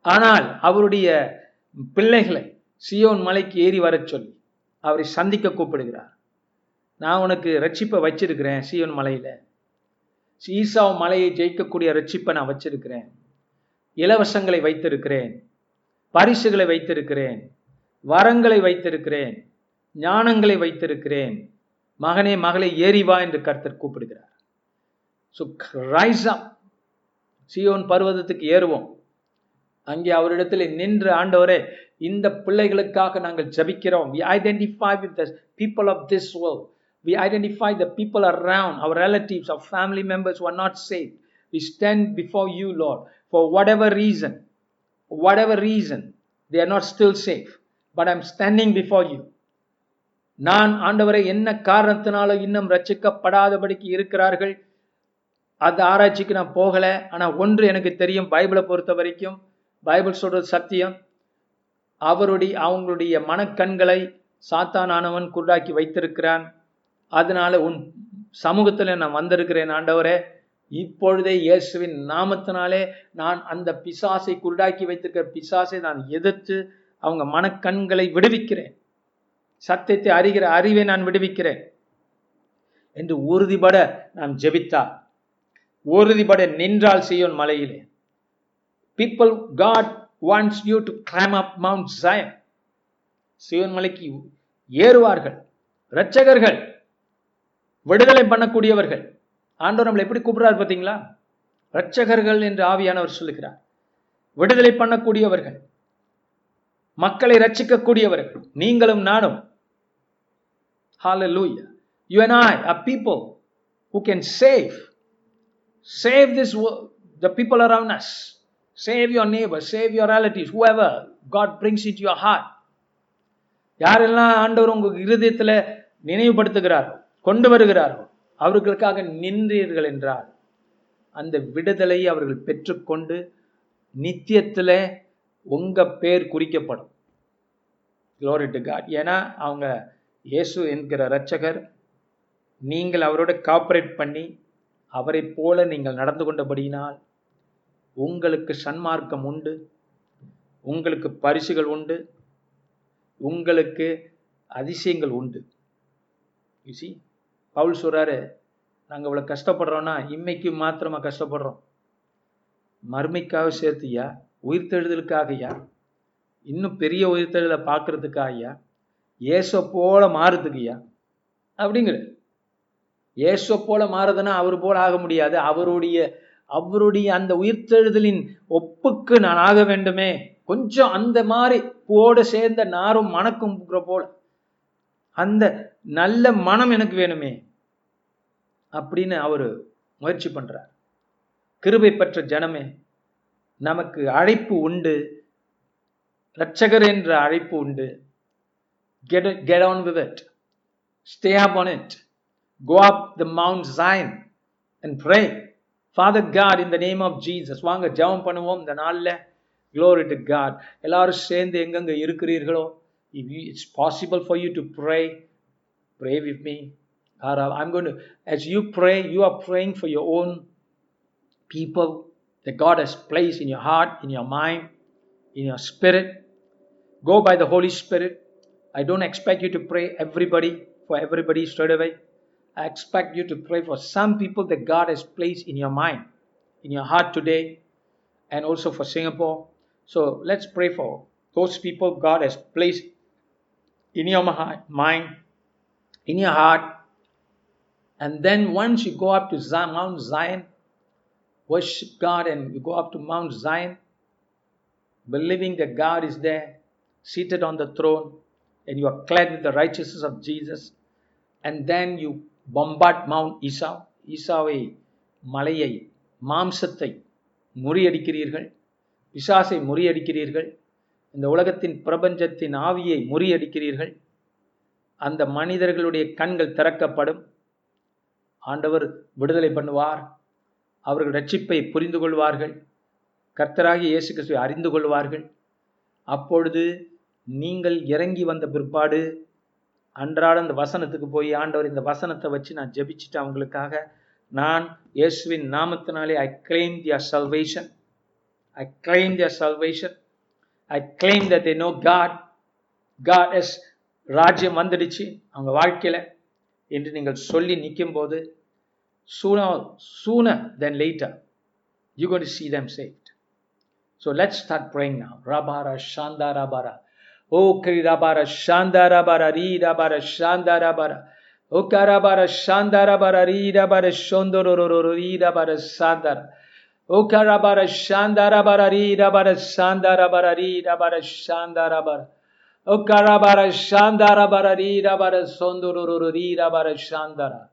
ஆனால் அவருடைய பிள்ளைகளை சியோன் மலைக்கு ஏறி வரச் சொல்லி அவரை சந்திக்க கூப்பிடுகிறார். நான் உனக்கு ரட்சிப்பை வச்சிருக்கிறேன் சியோன் மலையில. ஈசாவ் மலையை ஜெயிக்கக்கூடிய ரட்சிப்பை நான் வச்சிருக்கிறேன். இலவசங்களை வைத்திருக்கிறேன். பரிசுகளை வைத்திருக்கிறேன். வரங்களை வைத்திருக்கிறேன் ஞானங்களை வைத்திருக்கிறேன் மகனே மகளை ஏறிவா என்று கர்த்தர் கூப்பிடுகிறார் ஸோ ரைஸாம் சியோன் பர்வதத்துக்கு ஏறுவோம் அங்கே அவரிடத்தில் நின்று ஆண்டவரே இந்த பிள்ளைகளுக்காக நாங்கள் ஜபிக்கிறோம் we identify with the people of this world we identify the people around our relatives our family members one not safe we stand before you Lord for whatever reason whatever reason they are not still safe but I'm standing before you நான் ஆண்டவரை என்ன காரணத்தினால இன்னும் ரச்சிக்கப்படாதபடிக்கு இருக்கிறார்கள். அந்த ஆராய்ச்சிக்கு நான் போகல. ஆனால் ஒன்று எனக்கு தெரியும் பைபிளை பொறுத்த வரைக்கும். பைபிள் சொல்கிறது சத்தியம். அவருடைய அவங்களுடைய மனக்கண்களை சாத்தானானவன் குருடாக்கி வைத்திருக்கிறான். அதனால உன் சமூகத்தில் நான் வந்திருக்கிறேன் ஆண்டவரே. இப்பொழுதே இயேசுவின் நாமத்தினாலே நான் அந்த பிசாசை குருடாக்கி வைத்திருக்கிற பிசாசை நான் எதிர்த்து அவங்க மனக்கண்களை விடுவிக்கிறேன். சத்தியத்தை அறிகிற அறிவை நான் விடுவிக்கிறேன். என்று உறுதிபட நாம் ஜெபித்தார் உறுதிபட நின்றால் செய்யோன் மலையிலே. People God wants you to climb up Mount Zion Sivan மலைக்கு ஏறுவார்கள். இரட்சகர்கள் விடுதலை பண்ணக்கூடியவர்கள். ஆண்டவர் நம்மளை எப்படி கூப்பிடுறாரு பார்த்தீங்களா? இரட்சகர்கள் என்று ஆவியானவர் சொல்லுகிறார். விடுதலை பண்ணக்கூடியவர்கள். மக்களை ரட்சிக்கக்கூடியவர்கள் நீங்களும் நானும் Hallelujah. You and I are people who can save. Save this world, the people around us. Save your neighbor, save your relatives, whoever God brings into your heart. யாரெல்லாம் ஆண்டவர் உங்க இருதயத்தில் நினைவுபடுத்துகிறார் கொண்டு வருகிறாரோ அவர்களுக்காக நின்றீர்கள் என்றால் அந்த விடுதலை அவர்கள் பெற்றுக்கொண்டு நித்தியத்தில் உங்கள் பேர் குறிக்கப்படும். க்ளோரி டு காட் ஏன்னா அவங்க இயேசு என்கிற இரட்சகர் நீங்கள் அவரோட காப்பரேட் பண்ணி அவரை போல நீங்கள் நடந்து கொண்டபடியினால் உங்களுக்கு சன்மார்க்கம் உண்டு உங்களுக்கு பரிசுகள் உண்டு உங்களுக்கு அதிசயங்கள் உண்டு. யூசி பவுல் சொல்கிறாரு நாங்கள் இவ்வளோ கஷ்டப்படுறோன்னா இம்மைக்கு மாத்திரமா கஷ்டப்படுறோம். மறுமைக்காக சேர்த்தியா? உயிர்த்தெழுதலுக்காகயா? இன்னும் பெரிய உயிர்த்தெழுதலை பார்க்கறதுக்காகயா? ஏசோ போல மாறுறதுக்குயா? அப்படிங்கிற. ஏசோ போல மாறுதுன்னா அவர் போல ஆக முடியாது. அவருடைய அவருடைய அந்த உயிர்த்தெழுதலின் ஒப்புக்கு நான் ஆக வேண்டுமே. கொஞ்சம் அந்த மாதிரி போட சேர்ந்த நாரும் மணக்கும் போல. அந்த நல்ல மனம் எனக்கு வேணுமே. அப்படின்னு அவரு முயற்சி பண்றார். கிருபை பெற்ற ஜனமே நமக்கு அழைப்பு உண்டு ரட்சகர் என்ற அழைப்பு உண்டு get get on with it stay up on it go up the Mount Zion and pray father God the name of Jesus வாங்க ஜெபம் பண்ணுவோம் இந்த நாளில் க்ளோரி டு காட் எல்லாரும் சேர்ந்து எங்கெங்கே இருக்கிறீர்களோ if you it's possible for you to pray pray with me or I'm gonna as you pray you are praying for your own people that God has placed in your heart, in your mind, in your spirit. Go by the Holy Spirit. I don't expect you to pray everybody for everybody straight away. I expect you to pray for some people that God has placed in your mind, in your heart today, and also for Singapore. So let's pray for those people God has placed in your mind, in your heart. And then once you go up to Mount Zion, worship God and you go up to Mount Zion, believing that God is there, seated on the throne, and you are clad with the righteousness of Jesus, and then you bombard Mount Esau, ஈசாவை மலையை மாம்சத்தை முறியடிக்கிறீர்கள் பிசாசை முறியடிக்கிறீர்கள் இந்த உலகத்தின் பிரபஞ்சத்தின் ஆவியை முறியடிக்கிறீர்கள் அந்த மனிதர்களுடைய கண்கள் திறக்கப்படும் ஆண்டவர் விடுதலை பண்ணுவார் அவர்கள் ரட்சிப்பை புரிந்து கொள்வார்கள். கர்த்தராகி இயேசு கிறிஸ்துவை அறிந்து கொள்வார்கள். அப்பொழுது நீங்கள் இறங்கி வந்த பிற்பாடு அன்றாட அந்த வசனத்துக்கு போய் ஆண்டவர் இந்த வசனத்தை வச்சு நான் ஜெபிச்சுட்டேன் அவங்களுக்காக. நான் இயேசுவின் நாமத்தினாலே I claim their salvation I claim their salvation I claim that they know God God's ராஜ்யம் வந்துடுச்சு. அவங்க வாழ்க்கையில். என்று நீங்கள் சொல்லி நிற்கும் போது sooner, sooner than later, you're going to see them saved. So let's start praying now. Rabara Shandara Bara. O Kirirabara Shandara Bara Rida Bara Shandara Bara. O Karabara Shandara Bara Rida Bara Shondororo Rida Bara Sandara. O Karabara Shandara Bara Rida Bara Sandara Bara Rida Bara Shandara Bara. O Karabara Shandara Bara Rida Bara Sondororo Rida Bara Shandara.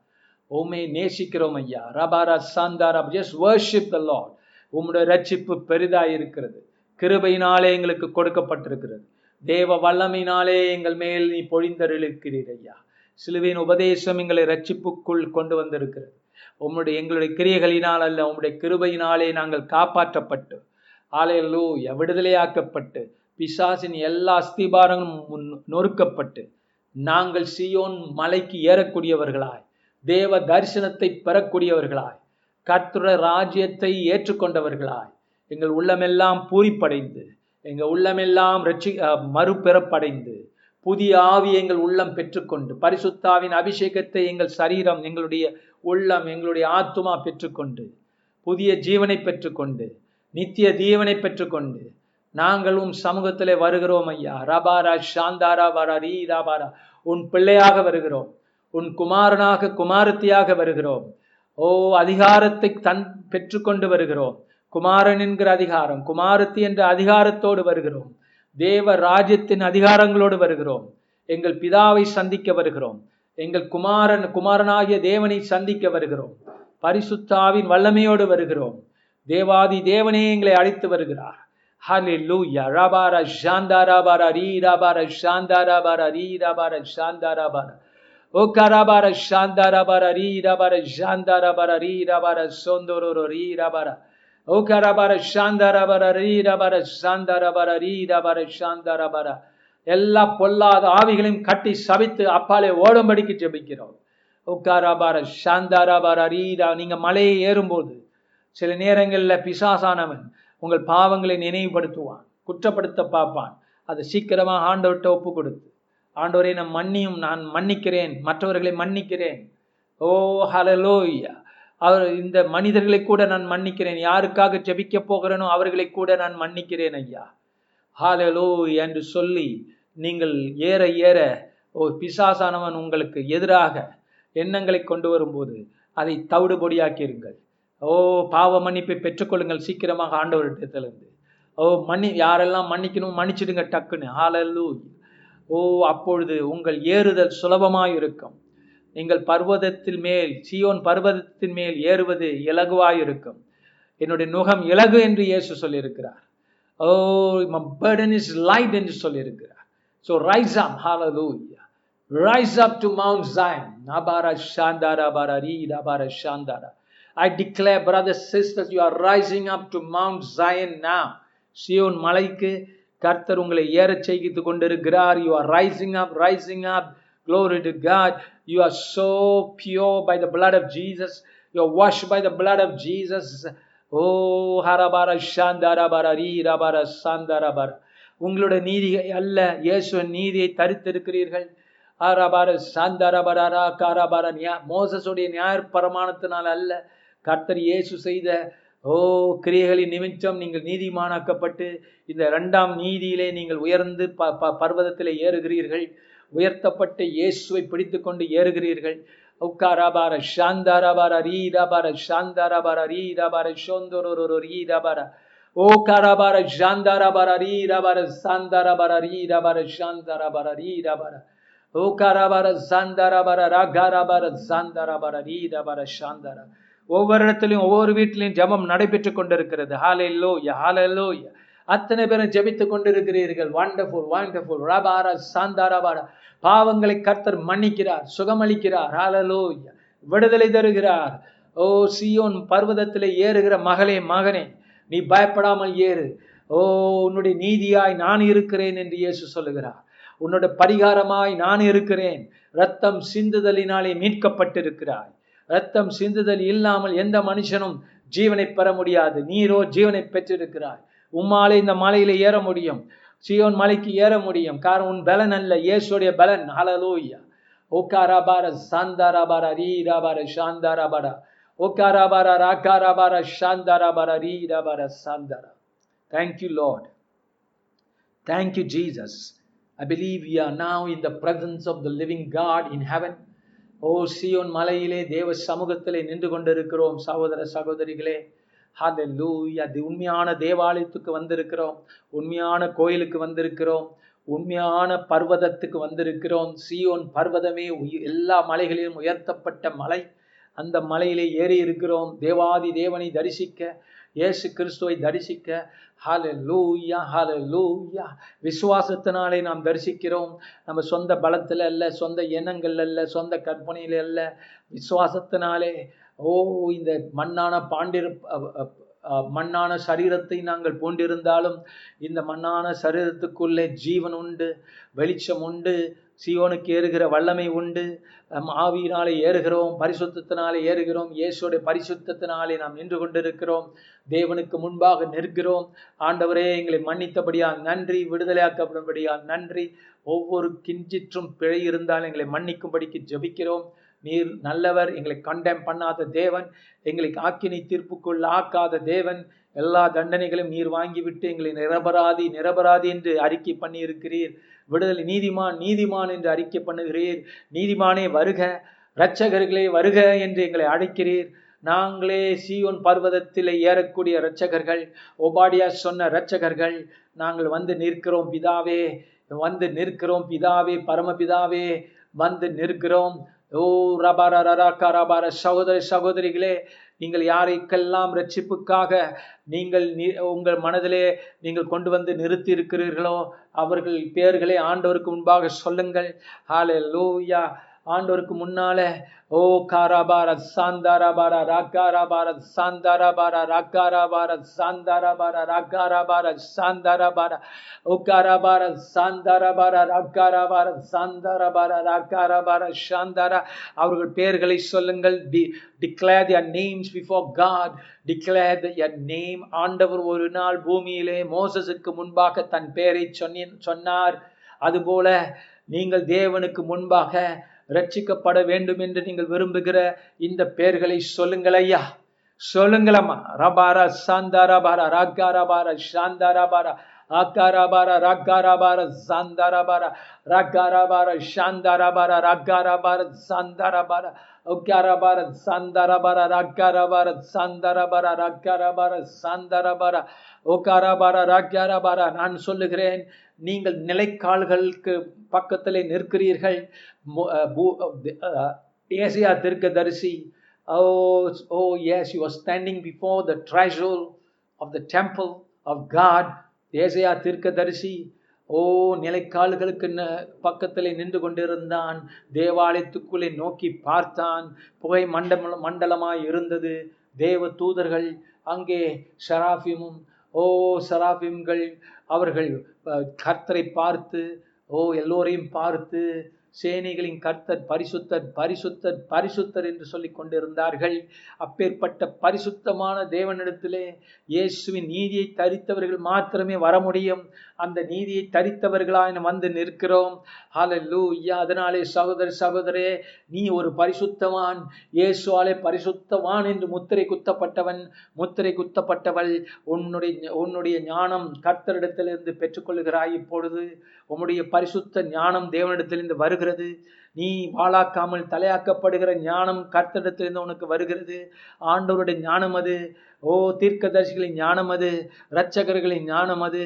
உம்மை நேசிக்கிறோம் ஐயா. ரபாரா சாந்தாரா just worship the Lord உம்முடைய ரட்சிப்பு பெரிதாக இருக்கிறது. கிருபையினாலே எங்களுக்கு கொடுக்கப்பட்டிருக்கிறது. தேவ வல்லமையினாலே எங்கள் மேல் நீ பொழிந்தருளிக்கிறீர் ஐயா. சிலுவையின் உபதேசம் எங்களை ரட்சிப்புக்குள் கொண்டு வந்திருக்கிறது. உம்முடைய எங்களுடைய கிரியைகளினால் அல்ல உம்முடைய கிருபையினாலே நாங்கள் காப்பாற்றப்பட்டு ஆலையல்லோ விடுதலையாக்கப்பட்டு பிசாசின் எல்லா அஸ்திபாரங்களும் நொறுக்கப்பட்டு நாங்கள் சியோன் மலைக்கு ஏறக்கூடியவர்களாய். தேவ தரிசனத்தை பெறக்கூடியவர்களாய் கர்த்தர ராஜ்யத்தை ஏற்றுக்கொண்டவர்களாய் எங்கள் உள்ளமெல்லாம் பூரிப்படைந்து எங்கள் உள்ளமெல்லாம் ரட்சி மறுபெறப்படைந்து புதிய ஆவி எங்கள் உள்ளம் பெற்றுக்கொண்டு பரிசுத்தாவின் அபிஷேகத்தை எங்கள் சரீரம் எங்களுடைய உள்ளம் எங்களுடைய ஆத்துமா பெற்றுக்கொண்டு புதிய ஜீவனை பெற்றுக்கொண்டு நித்திய தீவனை பெற்றுக்கொண்டு நாங்களும் சமூகத்திலே வருகிறோம் ஐயா. ரபாரா சாந்தாரா பாரா ரீதாபாரா உன் பிள்ளையாக வருகிறோம். உன் குமாரனாக குமாரத்தியாக வருகிறோம். ஓ அதிகாரத்தை தன் பெற்றுக்கொண்டு வருகிறோம். குமாரன் என்கிற அதிகாரம் குமாரத்தி என்ற அதிகாரத்தோடு வருகிறோம். தேவ ராஜ்யத்தின் அதிகாரங்களோடு வருகிறோம். எங்கள் பிதாவை சந்திக்க வருகிறோம். எங்கள் குமாரன் குமாரனாகிய தேவனை சந்திக்க வருகிறோம். பரிசுத்தாவின் வல்லமையோடு வருகிறோம். தேவாதி தேவனே எங்களை அழைத்து வருகிறார். ஹalleluya. ராபாரா ஷாந்தாராபாரா ரீ ராபாரா ஷாந்தாராபாரா ரீ ராபாரா ஷாந்தாராபாரா ஓ கராபார ஷாந்தாராபார ரீ ரபார ஷாந்தாராபார ரீ ரபார சோந்தோரோ ரீ ரபார ஓ கராபார ஷாந்தாராபார ரீ ரபார ஷாந்தாராபார ரீ ரபார ஷாந்தாராபார எல்லா பொல்லாத ஆவிகளையும் கட்டி சபித்து அப்பாலே ஓடும்படிக்கு ஜெபிக்கிறோம். உக்காராபார சாந்தாராபார ரீரா நீங்க மலையை ஏறும்போது சில நேரங்களில் பிசாசானவன் உங்கள் பாவங்களை நினைவுபடுத்துவான் குற்றப்படுத்த பார்ப்பான். அதை சீக்கிரமாக ஆண்டவர்கிட்ட ஒப்பு கொடுத்து ஆண்டவரை நம் மன்னியும் நான் மன்னிக்கிறேன் மற்றவர்களை மன்னிக்கிறேன். ஓ ஹலலோய்யா அவர் இந்த மனிதர்களை கூட நான் மன்னிக்கிறேன். யாருக்காக ஜெபிக்க போகிறேனோ அவர்களை கூட நான் மன்னிக்கிறேன் ஐயா. ஹாலலோ என்று சொல்லி நீங்கள் ஏற ஏற ஓ பிசாசானவன் உங்களுக்கு எதிராக எண்ணங்களை கொண்டு வரும்போது அதை தவிடுபொடியாக்கியிருங்கள். ஓ பாவ மன்னிப்பை பெற்றுக்கொள்ளுங்கள் சீக்கிரமாக ஆண்டவரிடத்திலிருந்து. ஓ மன்னி யாரெல்லாம் மன்னிக்கணும் மன்னிச்சிடுங்க டக்குன்னு. ஹாலல்லூ ஓ அப்பொழுது உங்கள் ஏறுதல் சுலபமாயிருக்கும். நீங்கள் பர்வதத்தில் மேல் சியோன் பர்வதத்தின் மேல் ஏறுவது இலகுவாயிருக்கும். என்னுடைய நுகம் இலகு என்று இயேசு சொல்லியிருக்கிறார். ஓ பர்டன் இஸ் லைட் என்று சொல்லியிருக்கிறார். So rise up hallelujah rise up to Mount Zion நபாரா ஷாந்தாரா பாரா ரீ பாரா ஷாந்தாரா I declare brother sisters you are rising up to Mount Zion நா சியோன் மலைக்கு கர்த்தர் உங்களை ஏறச் செய்கித்து கொண்டிருக்கிறார் you are rising up rising up Glory to God. You are so pure by the blood of Jesus. You are washed by the blood of Jesus. Oh, harabara shandarabara ரீரபர சாந்தரபர உங்களுடைய நீதி அல்ல இயேசுவின் நீதியை தரித்திருக்கிறீர்கள் ஆரபார சாந்தரபரா காரபார நியா மோசஸுடைய நியாயப்பிரமாணத்தினால் அல்ல கர்த்தர் இயேசு செய்த ஓ கிரியைகளின் நிமித்தம் நீங்கள் நீதிமானாக்கப்பட்டு இந்த இரண்டாம் நீதியிலே நீங்கள் உயர்ந்து ப ப பர்வதத்திலே ஏறுகிறீர்கள். உயர்த்தப்பட்டு இயேசுவை பிடித்து கொண்டு ஏறுகிறீர்கள். உக்காராபார ஷாந்தாராபார ரீதாபார ஷாந்தாராபார ரீதாபார ஷோந்தோரோரோ ரீதாபார. ஓ காராபார ஷாந்தாராபார ரீதாபார சாந்தாராபார ரீதாபார ஷாந்தாராபார ரீதாபார. ஓ காராபார சாந்தாராபார ராகாராபார சாந்தாராபார ரீதாபார ஷாந்தாரா ஒவ்வொரு இடத்துலையும் ஒவ்வொரு வீட்டிலையும் ஜபம் நடைபெற்று கொண்டிருக்கிறது. ஹாலெல்லோ ஹாலெல்லோ அத்தனை பேரும் ஜெபித்து கொண்டிருக்கிறீர்கள். வண்டர்ஃபுல் வண்டர்ஃபுல் ரபாரா சாந்தாராபாரா பாவங்களை கர்த்தர் மன்னிக்கிறார் சுகமளிக்கிறார். ஹாலலோ விடுதலை தருகிறார். ஓ சியோன் பர்வதத்தில் ஏறுகிற மகளே மகனே நீ பயப்படாமல் ஏறு. ஓ உன்னுடைய நீதியாய் நான் இருக்கிறேன் என்று இயேசு சொல்லுகிறார். உன்னோட பரிகாரமாய் நான் இருக்கிறேன். ரத்தம் சிந்துதலினாலே மீட்கப்பட்டிருக்கிறாய். ரத்தம் சிந்துதல் இல்லாமல் எந்த மனுஷனும் ஜீவனை பெற முடியாது. நீரோ ஜீவனை பெற்றிருக்கிறார் உம்மாலே இந்த மலையில ஏற முடியும். சியோன் மலைக்கு ஏற முடியும். காரணம் உன் பலன் அல்ல. இயேசுடைய பலன். ஹலலூயா ஓகாராபார சாந்தாராபார ரீராபார சாந்தாராபார ஓகாராபார ராகாராபார சாந்தாராபார ரீராபார Santhara thank you Lord thank you Jesus I believe you are now in the presence of the living God in heaven O Zion மலையிலே தேவ சமூகத்திலே நின்று கொண்டிருக்கிறோம் சகோதர சகோதரிகளே. ஹalleluya அது உண்மையான தேவாலயத்துக்கு வந்திருக்கிறோம் உண்மையான கோயிலுக்கு வந்திருக்கிறோம் உண்மையான பர்வதத்துக்கு வந்திருக்கிறோம். சியோன் பர்வதமே எல்லா மலைகளிலும் உயர்த்தப்பட்ட மலை. அந்த மலையிலே ஏறி இருக்கிறோம் தேவாதி தேவனை தரிசிக்க இயேசு கிறிஸ்துவை தரிசிக்க. ஹalleluya லூயா விசுவாசத்தினாலே நாம் தரிசிக்கிறோம். நம்ம சொந்த பலத்தில் அல்ல சொந்த எண்ணங்கள் அல்ல சொந்த கற்பனையில் அல்ல. விசுவாசத்தினாலே ஓ இந்த மண்ணான பாண்டிரு மண்ணான சரீரத்தை நாங்கள் பூண்டிருந்தாலும் இந்த மண்ணான சரீரத்துக்குள்ளே ஜீவன் உண்டு வெளிச்சம் உண்டு சியோனுக்கு ஏறுகிற வல்லமை உண்டு. நம் ஆவியினாலே ஏறுகிறோம் பரிசுத்தத்தினாலே ஏறுகிறோம் இயேசுடைய பரிசுத்தத்தினாலே நாம் நின்று கொண்டிருக்கிறோம். தேவனுக்கு முன்பாக நிற்கிறோம். ஆண்டவரே எங்களை மன்னித்தபடியா நன்றி விடுதலையாக்கப்படும்படியால் நன்றி. ஒவ்வொரு கிஞ்சிற்றும் பிழை இருந்தால் எங்களை மன்னிக்கும்படிக்கு ஜெபிக்கிறோம். நீர் நல்லவர் எங்களை கண்டெம் பண்ணாத தேவன் எங்களை ஆக்கினை தீர்ப்புக்குள் ஆக்காத தேவன். எல்லா தண்டனைகளையும் நீர் வாங்கிவிட்டு எங்களை நிரபராதி நிரபராதி என்று அறிக்கை பண்ணியிருக்கிறீர். விடுதலை நீதிமான் நீதிமான் என்று அறிக்கை பண்ணுகிறீர். நீதிமானே வருக இரட்சகர்களே வருக என்று எங்களை அழைக்கிறீர். நாங்களே சீயோன் பர்வதத்தில் ஏறக்கூடிய இரட்சகர்கள் ஒபாடியா சொன்ன இரட்சகர்கள் நாங்கள் வந்து நிற்கிறோம் பிதாவே வந்து நிற்கிறோம் பிதாவே பரமபிதாவே வந்து நிற்கிறோம். ஓ ரபார ரராக்கா ரபார சகோதரி சகோதரிகளே நீங்கள் யாரைக்கெல்லாம் ரட்சிப்புக்காக நீங்கள் உங்கள் மனதிலே நீங்கள் கொண்டு வந்து நிறுத்தி இருக்கிறீர்களோ அவர்கள் பேர்களை ஆண்டவருக்கு முன்பாக சொல்லுங்கள். ஹாலே லூயா ஆண்டவருக்கு முன்னால ஓ காரா பாரத் சாந்தாரா பாரா ராக்காரா பாரத் சாந்தாரா பாரா ராக்காரா பாரத் சாந்தாரா பாரா ராக்காரா பாரத் சாந்தாரா. பாரா ஓக்காரா பாரத் சாந்தாரா பாரா ராக்காரா பாரத் சாந்தாரா பாரா ராக்காரா பாரா சாந்தாரா அவர்கள் பெயர்களை சொல்லுங்கள். D declare their names before God declare their name ஆண்டவர் ஒரு நாள் பூமியிலே மோசஸுக்கு முன்பாக தன் பெயரை சொன்னி சொன்னார். அதுபோல நீங்கள் தேவனுக்கு முன்பாக ரட்சிக்கப்பட வேண்டும் என்று நீங்கள் விரும்புகிற இந்த பெயர்களை சொல்லுங்கள் ஐயா. சொல்லுங்களம்மா ரபாரா சாந்தாராபாரா ராக்காராபாரா சாந்தாராபாரா அக்காராபார ரக்காராபார சாந்தாராபாரா ரக்காராபார சாந்தாராபாரா ரக்காராபார சாந்தாராபாரா உக்காராபார சாந்தாராபாரா ரக்காராபார சாந்தாராபாரா ரக்காராபார சாந்தாராபாரா உக்காராபார ரக்காராபார நான் சொல்லுகிறேன் நீங்கள் நிலைக்கால்களுக்கு பக்கத்திலே நிற்கிறீர்கள். ஏசியா தீர்க்கதரிசி oh O yes you are standing before the treasure of the temple of God Asia தீர்க்கதரிசி ஓ நிலைக்கால்களுக்கு ந- நின்று கொண்டிருந்தான். தேவாலயத்துக்குள்ளே நோக்கி பார்த்தான். புகை மண்டல மண்டலமாய் இருந்தது. தேவ தூதர்கள் அங்கே ஷராஃபிமும் ஓ சராபிம்கள் அவர்கள் கர்த்தரை பார்த்து ஓ எல்லோரையும் பார்த்து சேனைகளின் கர்த்தர் பரிசுத்தர் பரிசுத்தர் பரிசுத்தர் என்று சொல்லிக் கொண்டிருந்தார்கள். அப்பேற்பட்ட பரிசுத்தமான தேவனிடத்திலே இயேசுவின் நீதியை தரித்தவர்கள் மாத்திரமே வர முடியும். அந்த நீதியை தரித்தவர்களாய் என வந்து நிற்கிறோம். ஹalleluya அதனாலே சகோதர சகோதரே நீ ஒரு பரிசுத்தவான். இயேசுவாலே பரிசுத்தவான் என்று முத்திரை குத்தப்பட்டவன் முத்திரை குத்தப்பட்டவள். உன்னுடைய உன்னுடைய ஞானம் கர்த்தரிடத்திலிருந்து பெற்றுக்கொள்கிறாய் இப்பொழுது உன்னுடைய பரிசுத்த ஞானம் தேவனிடத்திலிருந்து வருகிறது. நீ வாழாக்காமல் தலையாக்கப்படுகிற ஞானம் கர்த்தரிடத்திலிருந்து உனக்கு வருகிறது. ஆண்டவருடைய ஞானம் அது. ஓ தீர்க்கதரிசிகளின் ஞானம் அது இரட்சகர்களின் ஞானம் அது.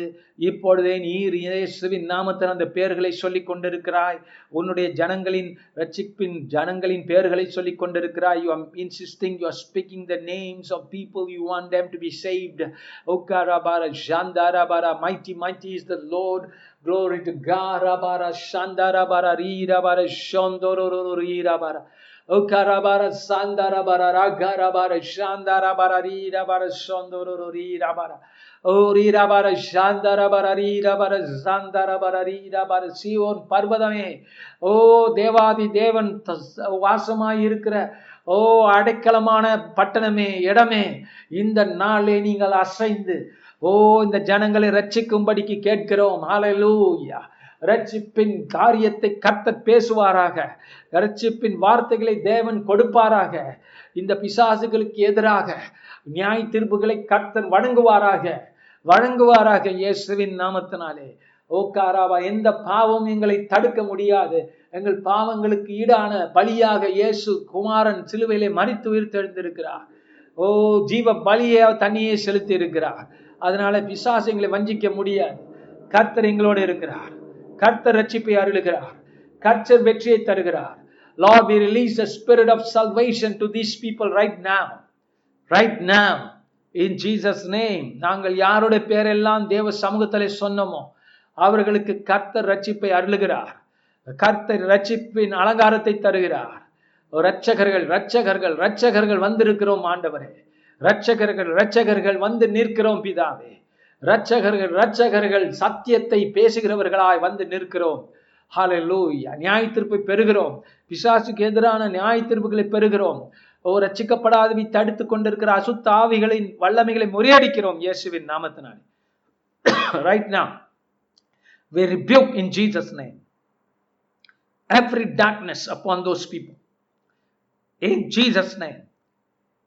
இப்பொழுதே நீர் இயேசுவின் நாமத்தில் அந்த பெயர்களை சொல்லிக் கொண்டிருக்கிறாய். உன்னுடைய ஜனங்களின் ரட்சிப்பின் ஜனங்களின் பெயர்களை சொல்லிக் கொண்டிருக்கிறாய். You are insisting you are speaking the names of people you want them to be saved ஓகாரா பாரா ஷாந்தாரா பாரா mighty mighty is the Lord Glory to God. Rabara Shandarabara Rirabara Shondororo Rirabara. Okarabara Sandarabara Ragarabara Shandarabara Rirabara Shondororo Rirabara. ஓ ரீராபார சாந்தரபர ரீரபர சாந்தரபர ரீரபர சீயோன் பர்வதமே ஓ தேவாதி தேவன் த- வாசமாய் இருக்கிற ஓ அடைக்கலமான பட்டணமே இடமே இந்த நாளே நீங்கள் அசைந்து ஓ இந்த ஜனங்களை ரட்சிக்கும்படிக்கு கேட்கிறோம் ஹalleluya ரட்சிப்பின் காரியத்தை கர்த்தர் பேசுவாராக. ரட்சிப்பின் வார்த்தைகளை தேவன் கொடுப்பாராக. இந்த பிசாசுகளுக்கு எதிராக நியாய தீர்ப்புகளை கர்த்தர் வழங்குவாராக வழங்குவாராக இயேசுவின் நாமத்தினாலே. ஓ காராவா எந்த பாவம் எங்களை தடுக்க முடியாது. எங்கள் பாவங்களுக்கு ஈடான பலியாக இயேசு குமாரன் சிலுவையிலே மறித்து உயிர்த்தெழுந்திருக்கிறார். ஓ ஜீவ பலியை தண்ணியே செலுத்தி இருக்கிறார் அதனால பிசாசு எங்களை வஞ்சிக்க முடியாது. கர்த்தர் எங்களோடு இருக்கிறார். கர்த்தர் ரட்சிப்பை அருளுகிறார். கர்த்தர் வெற்றியை தருகிறார். Lord, we release the spirit of salvation to these people right now. Right now. In Jesus name நாங்கள் யாருடைய பேரெல்லாம் தேவ சமூகத்திலே சொன்னோமோ அவர்களுக்கு கர்த்தர் ரட்சிப்பை அருளுகிறார். கர்த்தர் ரட்சிப்பின் அலங்காரத்தை தருகிறார். ரட்சகர்கள் ரட்சகர்கள் ரட்சகர்கள் வந்திருக்கிறோம் ஆண்டவரே. ரட்சகர்கள் ரட்சகர்கள் வந்து நிற்கிறோம் பிதாவே. ரட்சகர்கள் ரட்சகர்கள் சத்தியத்தை பேசுகிறவர்களாய் வந்து நிற்கிறோம். ஹalleluya. நியாய தீர்ப்பை பெறுகிறோம். பிசாசுக்கு எதிரான நியாய தீர்ப்புகளை பெறுகிறோம். ஓ ரட்சிக்கப்படாதவை தடுத்து கொண்டிருக்கிற அசுத்த ஆவிகளின் வல்லமைகளை முறியடிக்கிறோம் இயேசுவின் நாமத்தினாலே. ரைட் நா we rebuke in Jesus name. Every darkness upon those people. In Jesus name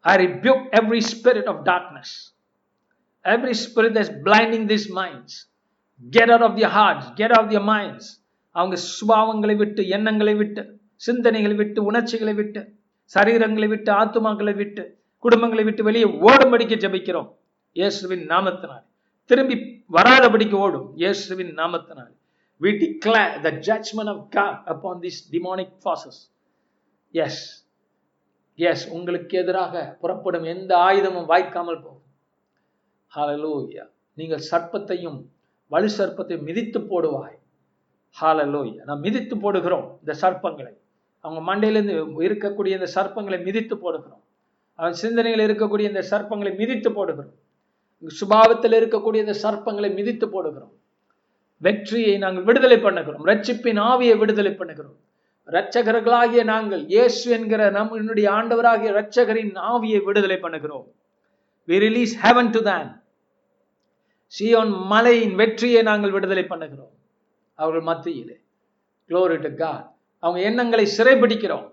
I rebuke every spirit of darkness. Every spirit that's blinding these minds get out of their hearts get out of their minds. அவங்க சுபாவங்களை விட்டு எண்ணங்களை விட்டு சிந்தனைகளை விட்டு உணர்ச்சிகளை விட்டு சரீரங்களை விட்டு ஆத்மாக்களை விட்டு குடும்பங்களை விட்டு வெளியே ஓடும்படிக்க ஜெபிக்கிறோம். இயேசுவின் நாமத்தினால். திரும்பி வராதபடிக்கு ஓடும். இயேசுவின் நாமத்தினால். We declare the judgment of God upon these demonic forces. Yes. Yes உங்களுக்கு எதிராக புறப்படும் எந்த ஆயுதமும் வாய்க்காமல் போகும். ஹாலலோய்யா நீங்கள் சர்ப்பத்தையும் வலு சர்ப்பத்தையும் மிதித்து போடுவாய். ஹalleluya நாம் மிதித்து போடுகிறோம் இந்த சர்ப்பங்களை. அவங்க மண்டையிலேருந்து இருக்கக்கூடிய இந்த சர்ப்பங்களை மிதித்து போடுகிறோம். அவன் சிந்தனையில் இருக்கக்கூடிய இந்த சர்ப்பங்களை மிதித்து போடுகிறோம். சுபாவத்தில் இருக்கக்கூடிய இந்த சர்ப்பங்களை மிதித்து போடுகிறோம். வெற்றியை நாங்கள் விடுதலை பண்ணுகிறோம். ரட்சிப்பின் ஆவியை விடுதலை பண்ணுகிறோம். இரட்சகர்களாகிய நாங்கள் இயேசு என்கிற நம்முடைய ஆண்டவராகிய இரட்சகரின் ஆவியை விடுதலை பண்ணுகிறோம். We release heaven to then Zion மலையின் வெற்றியை நாங்கள் விடுதலை பண்ணுகிறோம் அவர்கள் மத்தியிலே glory to God அவங்க எண்ணங்களை சிறைபிடிக்கிறோம்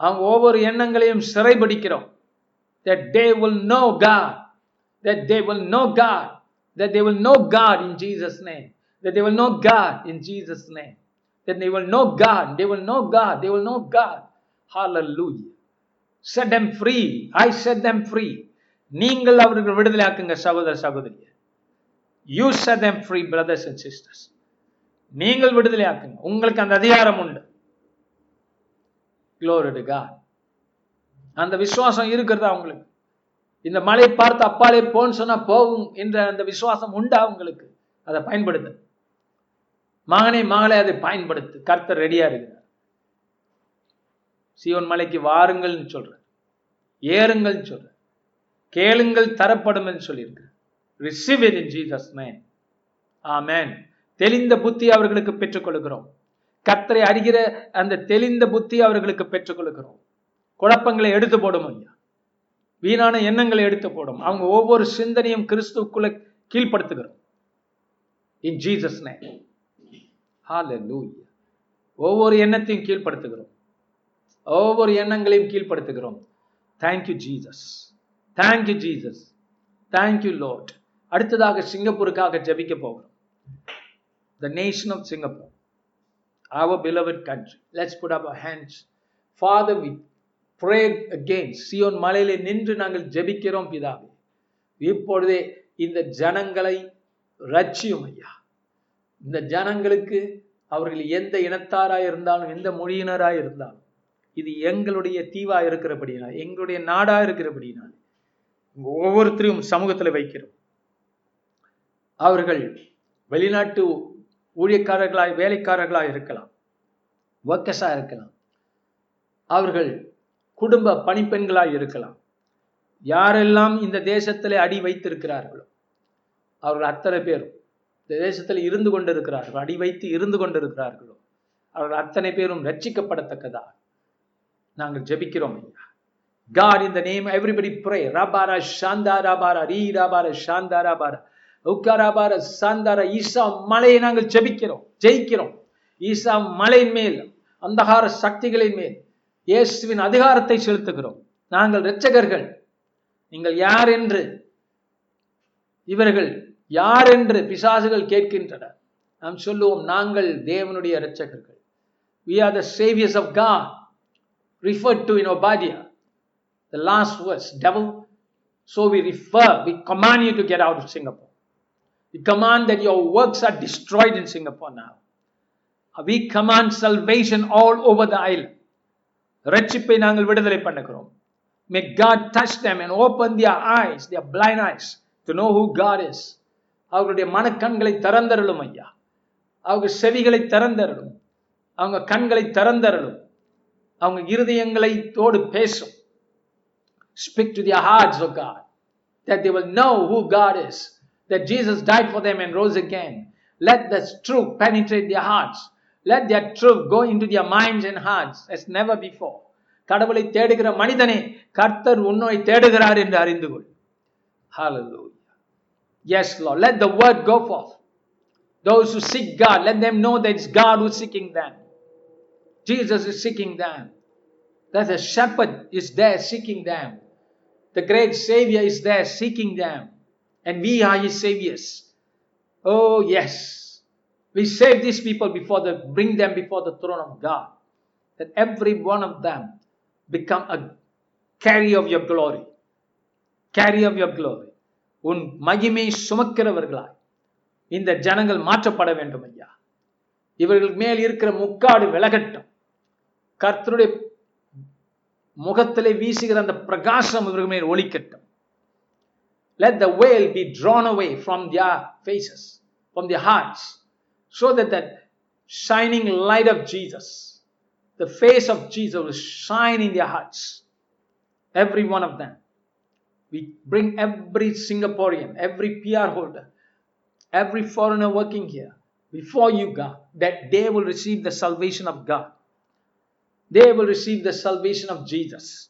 அவங்க ஒவ்வொரு எண்ணங்களையும் சிறைபிடிக்கிறோம் that they will know God that they will know God that they will know God in Jesus name that they will know God in Jesus name that they will know God they will know God they will know God hallelujah set them free I set them free நீங்கள் அவர்கள் விடுதலையாக்குங்க சகோதர சகோதரிய you set them free brothers and sisters. நீங்கள் விடுதலையாக்குங்க உங்களுக்கு அந்த அதிகாரம் உண்டு. க்ளோரிடுகா அந்த விசுவாசம் இருக்கிறதா உங்களுக்கு? இந்த மலை பார்த்து அப்பாலே போன்னு சொன்னா போகும் என்ற அந்த விசுவாசம் உண்டா உங்களுக்கு? அதை பயன்படுத்து. மகனை மகளே அதை பயன்படுத்து. கர்த்தர் ரெடியா இருக்கிறார். சியோன் மலைக்கு வாருங்கள்னு சொல்ற ஏறுங்கள்னு சொல்ற கேளுங்கள் தரப்படும் என்று சொல்லியிருக்கிறார். Receive it in Jesus name ஆமேன் தெளிந்த புத்தி அவர்களுக்கு பெற்றுக் கத்தரை அறிகிற அந்த தெளிந்த புத்தி அவர்களுக்கு பெற்றுக்கொள்கிறோம். குழப்பங்களை எடுத்து போடும் ஐயா. வீணான எண்ணங்களை எடுத்து போடும். அவங்க ஒவ்வொரு சிந்தனையும் கிறிஸ்துக்குள்ள கீழ்ப்படுத்துகிறோம். இன் ஜீசஸ் நேம் ஒவ்வொரு எண்ணத்தையும் கீழ்ப்படுத்துகிறோம். ஒவ்வொரு எண்ணங்களையும் கீழ்ப்படுத்துகிறோம். Thank you Jesus thank you Jesus thank you Lord அடுத்ததாக சிங்கப்பூருக்காக ஜெபிக்க போகிறோம். The nation of Singapore our beloved country let's put up hands father we pray again Zion மலையிலே நின்று நாங்கள் ஜெபிக்கிறோம் பிதாவே. இப்பொழுதே இந்த ஜனங்களை ரட்சியும் ஐயா. இந்த ஜனங்களுக்கு அவர்கள் எந்த இனத்தாராய் இருந்தாலும் எந்த மொழியினராய் இருந்தாலும் இது எங்களுடைய தீவா இருக்கிறபடினால் எங்களுடைய நாடா இருக்கிறபடினால் ஒவ்வொருத்தரையும் சமூகத்தில் வைக்கிறோம். அவர்கள் வெளிநாட்டு ஊழியக்காரர்களாய் வேலைக்காரர்களாக இருக்கலாம். ஒர்க்கஸாக இருக்கலாம். அவர்கள் குடும்ப பணிப்பெண்களாக இருக்கலாம். யாரெல்லாம் இந்த தேசத்தில் அடி வைத்திருக்கிறார்களோ அவர்கள் அத்தனை பேரும் இந்த தேசத்தில் இருந்து கொண்டிருக்கிறார்கள் அடி வைத்து இருந்து கொண்டிருக்கிறார்களோ அவர்கள் அத்தனை பேரும் ரட்சிக்கப்படத்தக்கதா? நாங்கள் ஜெபிக்கிறோம் ஐயா. காட் இந்த நேம் எவ்ரிபடி everybody ராபாரா ஷாந்தா ராபாரா ரீ ராபாரா ஷாந்தா ராபாரா உக்காராபார சாந்தார ஈசா மலையை நாங்கள் ஜெபிக்கிறோம் ஜெயிக்கிறோம். ஈசா மலையின் மேல் அந்தகார சக்திகளின் மேல் இயேசுவின் அதிகாரத்தை செலுத்துகிறோம். நாங்கள் இரட்சகர்கள். நீங்கள் யார் என்று? இவர்கள் யார் என்று பிசாசுகள் கேட்கின்றனர். நாம் சொல்லுவோம் நாங்கள் தேவனுடைய இரட்சகர்கள். We are the saviours of refer referred to in Obadiah. The last verse devil. So we refer we command you to get out of Singapore. We command that your works are destroyed in Singapore now. We command salvation all over the island. ரட்சிப்பை நாங்கள் விடுதலை பண்ணுகிறோம் May God touch them and open their eyes, their blind eyes, to know who God is. அவர்களுடைய மனக்கண்களை திறந்தருளும் ஐயா அவங்க செவிகளை திறந்தருளும் அவங்க கண்களை திறந்தருளும் அவங்க இருதயங்களை தோடு பேசும் Speak to their hearts, O God, that they will know who God is, that Jesus died for them and rose again. Let the truth penetrate their hearts. Let their truth go into their minds and hearts as never before. கடவுளை தேடுகிற மனிதனே கர்த்தர் உன்னை தேடுகிறார் என்று அறிந்து கொள் Hallelujah. Yes, Lord. Let the word go forth. Those who seek God, let them know that it's God who's seeking them. Jesus is seeking them. That the shepherd is there seeking them. The great Savior is there seeking them. And we are his saviors. Oh, yes. We save these people before the bring them before the throne of God. That every one of them become a carrier of your glory. Carrier of your glory. உன் மகிமை சுமக்கிறவர்களாய் இந்த ஜனங்கள் மாற்றப்பட வேண்டும் ஐயா இவர்கள் மேல் இருக்கிற முக்காடு விலகட்டும் கர்த்தருடைய முகத்திலே வீசுகிற அந்த பிரகாசம் இவர்கள் மேல் ஒழிக்கட்டும் let the veil be drawn away from their faces from their hearts so that that shining light of jesus the face of jesus will shine in their hearts every one of them. We bring every singaporean every pr holder every foreigner working here before you god that they will receive the salvation of god. They will receive the salvation of jesus.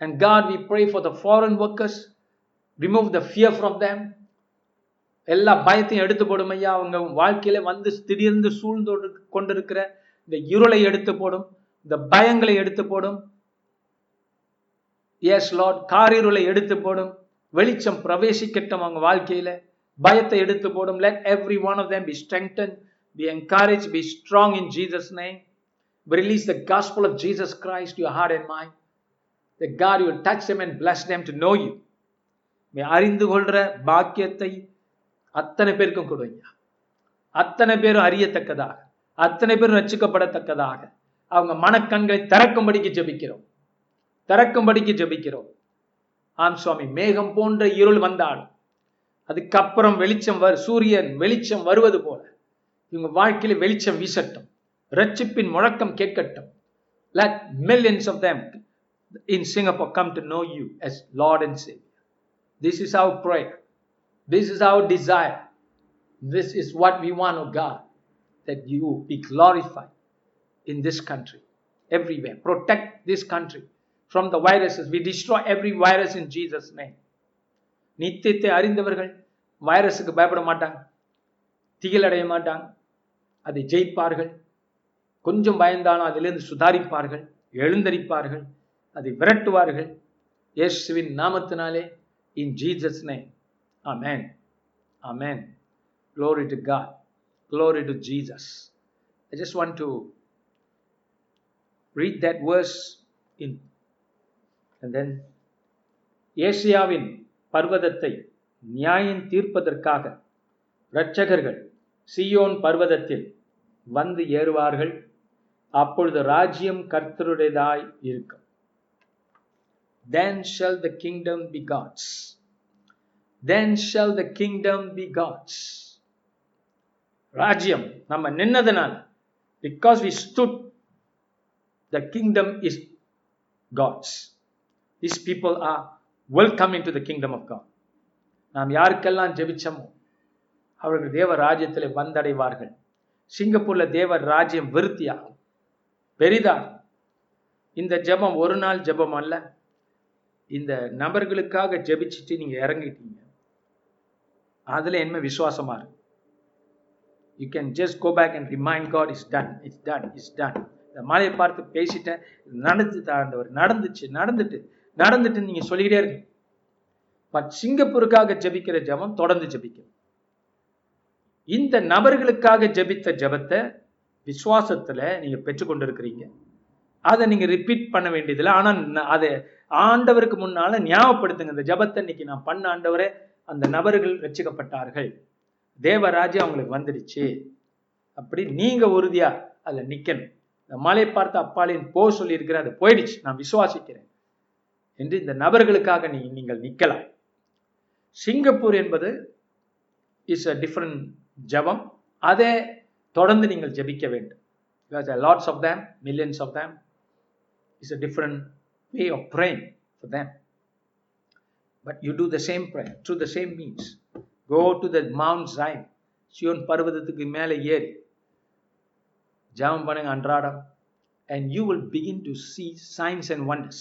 And god we pray for the foreign workers remove the fear from them எல்லா பயத்தையும் எடுத்து போடும் ஐயா அவங்க வாழ்க்கையில வந்து திடீர்ந்து சூழ்ந்து கொண்டிருக்கிற இந்த இருளை எடுத்து போடும் இந்த பயங்களை எடுத்து போடும் எஸ் லார்ட் காரிருளை எடுத்து போடும் வெளிச்சம் பிரவேசிக்கட்டும் அவங்க வாழ்க்கையில பயத்தை எடுத்து போடும் let every one of them be strengthen be encourage be strong in Jesus name release the gospel of Jesus Christ you heart and mind the God will touch them and bless them to know. அறிந்து கொள்ற பாக்கியத்தை அத்தனை பேருக்கும் கொடுங்க அத்தனை பேரும் அறியத்தக்கதாக அத்தனை பேரும் ரச்சிக்கப்படத்தக்கதாக அவங்க மனக்கண்களை திறக்கும்படிக்கு ஜெபிக்கிறோம். திறக்கும்படிக்கு ஜெபிக்கிறோம். ஆம் சுவாமி மேகம் போன்ற இருள் வந்தாலும் அதுக்கப்புறம் வெளிச்சம் வரு சூரியன் வெளிச்சம் வருவது போல இவங்க வாழ்க்கையில வெளிச்சம் வீசட்டும். ரட்சிப்பின் முழக்கம் கேட்கட்டும். Let millions of them in Singapore come to know you as Lord and save This is our prayer. This is our desire. This is what we want, oh God, that you be glorified in this country, everywhere. Protect this country from the viruses. We destroy every virus in Jesus' name. நித்தியத்தை அறிந்தவர்கள் வைரஸுக்கு பயப்பட மாட்டாங்க திகிலடைய மாட்டாங்க அதை ஜெயிப்பார்கள் கொஞ்சம் பயந்தாலும் அதிலிருந்து சுதாரிப்பார்கள் எழுந்தரிப்பார்கள் அதை விரட்டுவார்கள் இயேசுவின் நாமத்தினாலே in Jesus' name. Amen. Amen. Glory to God. Glory to Jesus. I just want to read that verse in and then ஏசியாவின் பர்வதத்தை நியாயம் தீர்ப்பதற்காக இரட்சகர்கள் சியோன் பர்வதத்தில் வந்து ஏறுவார்கள் அப்பொழுது ராஜ்யம் கர்த்தருடையதாய் இருக்கும் then shall the kingdom be God's. Then shall the kingdom be God's. ராஜ்யம் நம்ம நின்னதுனால because we stood the kingdom is God's this people are welcome in to the kingdom of God நாம் யாருக்கெல்லாம் ஜெபிச்சமோ அவர்கள் தேவ ராஜ்யத்தில் வந்தடைவார்கள் சிங்கப்பூர்ல தேவ ராஜ்யம் விருத்தியாகும் பெரிதா இந்த ஜபம் ஒரு நாள் ஜபம் அல்ல இந்த நபர்களுக்காக ஜெபிச்சுட்டு நீங்க இறங்கிட்டீங்க. அதுல என்ன விசுவாசமா இருக்கு? You can just go back and remind God is done it's done it's done இந்த மலையை பார்த்து பேசிட்டேன். நடந்து ஆண்டவர் நடந்துச்சு நடந்துட்டு நடந்துட்டு நீங்க சொல்லிக்கிட்டே இருக்கு பட் சிங்கப்பூருக்காக ஜெபிக்கிற ஜெபம் தொடர்ந்து ஜெபிக்கும். இந்த நபர்களுக்காக ஜெபித்த ஜெபத்தை விசுவாசத்துல நீங்க பெற்றுக்கொண்டிருக்கிறீங்க. அதை நீங்க ரிப்பீட் பண்ண வேண்டியதில்லை. ஆனா அதை ஆண்டவருக்கு முன்னால ஞாபகப்படுத்துங்க. இந்த ஜபத்தை இன்னைக்கு நான் பண்ண ஆண்டவரே அந்த நபர்கள் ரச்சிக்கப்பட்டார்கள் தேவராஜ்யம் அவங்களுக்கு வந்துடுச்சு. அப்படி நீங்க உறுதியா அதுல நிக்கணும். இந்த மலை பார்த்து அப்பாலின் போ சொல்லியிருக்கிற அது போயிடுச்சு. நான் விசுவாசிக்கிறேன். என்று இந்த நபர்களுக்காக நீ நீங்கள் நிக்கலாம். சிங்கப்பூர் என்பது இஸ் அ டிஃப்ரெண்ட் ஜபம். அதை தொடர்ந்து நீங்கள் ஜபிக்க வேண்டும். Lots of them millions of them is a different way of praying for them. But you do the same prayer through the same means. Go to the Mount Zion, Zion பர்வதத்துக்கு மேலே ஏறி ஜபம் பண்ணுங்க அன்றாடம் and you will begin to see signs and wonders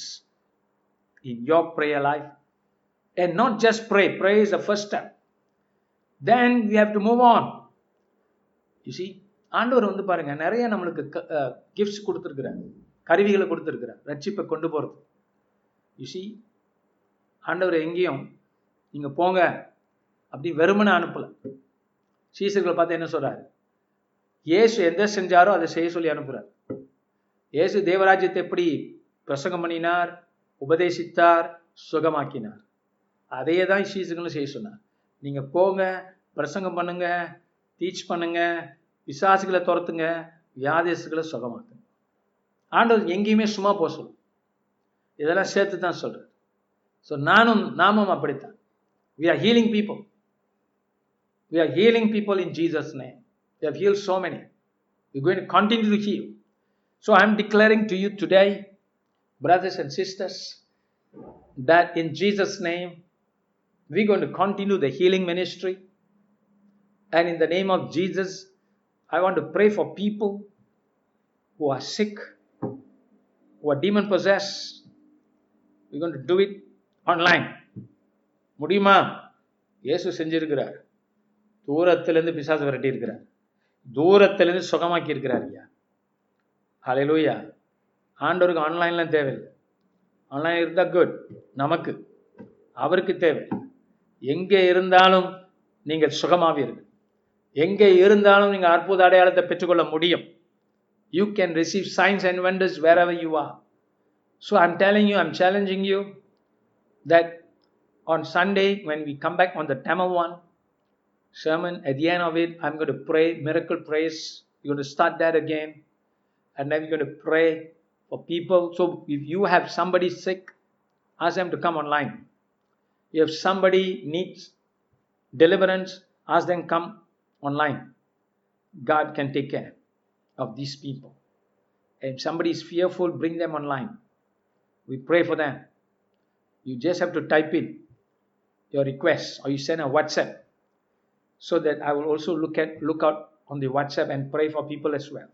in your prayer life and not just pray pray is the first step then we have to move on you see ஆண்டவர் வந்து பாருங்க நிறைய நம்மளுக்கு கிஃப்ட்ஸ் கொடுத்துருக்குறாரு கருவிகளை கொடுத்துருக்கிறார். ரட்சிப்பை கொண்டு போகிறது யூசி ஆண்டவர் எங்கேயும் நீங்கள் போங்க அப்படி வெறுமனே அனுப்பலை. சீசர்களை பார்த்து என்ன சொல்றாரு? இயேசு எந்த செஞ்சாரோ அதை செய்ய சொல்லி அனுப்புகிறார் இயேசு தேவராஜ்யத்தை எப்படி பிரசங்கம் பண்ணினார் உபதேசித்தார் சுகமாக்கினார். அதையே தான் சீசர்களும் செய்ய சொன்னார். நீங்க போங்க பிரசங்கம் பண்ணுங்க டீச் பண்ணுங்க விசாசிகளை துரத்துங்க வியாதேசுகளை சுகமாக்குங்க. ஆண்டவர் எங்கேயுமே சும்மா போக சொல்லும் இதெல்லாம் சேர்த்து தான் சொல்றேன் ஸோ நானும் நாமும் அப்படித்தான் we are healing people we are healing people in Jesus name we have heal so many we going to continue to heal so I am declaring to you today brothers and sisters that in Jesus' name we're going to continue the healing ministry. And in the name of Jesus, I want to pray for people who are sick, who are demon possessed. We're going to do it online. முடியுமா? இயேசு செஞ்சிருக்கிறார். தூரத்திலிருந்து பிசாசு விரட்டி இருக்கிறார் தூரத்திலிருந்து சுகமாக்கி இருக்கிறார் ஐயா ஹalleluya ஆண்டவருக்கு ஆன்லைன்லாம் தேவையில்லை. ஆன்லைன் இருந்தால் குட் நமக்கு. அவருக்கு தேவை. எங்கே இருந்தாலும் நீங்கள் சுகமாவீர்கள். எங்கே இருந்தாலும் நீங்கள் அற்புத அடையாளத்தை பெற்றுக்கொள்ள முடியும். You can receive signs and wonders wherever you are. So I'm telling you, I'm challenging you that on Sunday, when we come back on the Tamil one sermon, at the end of it, I'm going to pray miracle praise. You're going to start that again. And then you're going to pray for people. So if you have somebody sick, ask them to come online. If somebody needs deliverance, ask them come online. God can take care of these people. If somebody is fearful, bring them online. We pray for them. You just have to type in your request or you send a WhatsApp so that I will also look at look out on the WhatsApp and pray for people as well.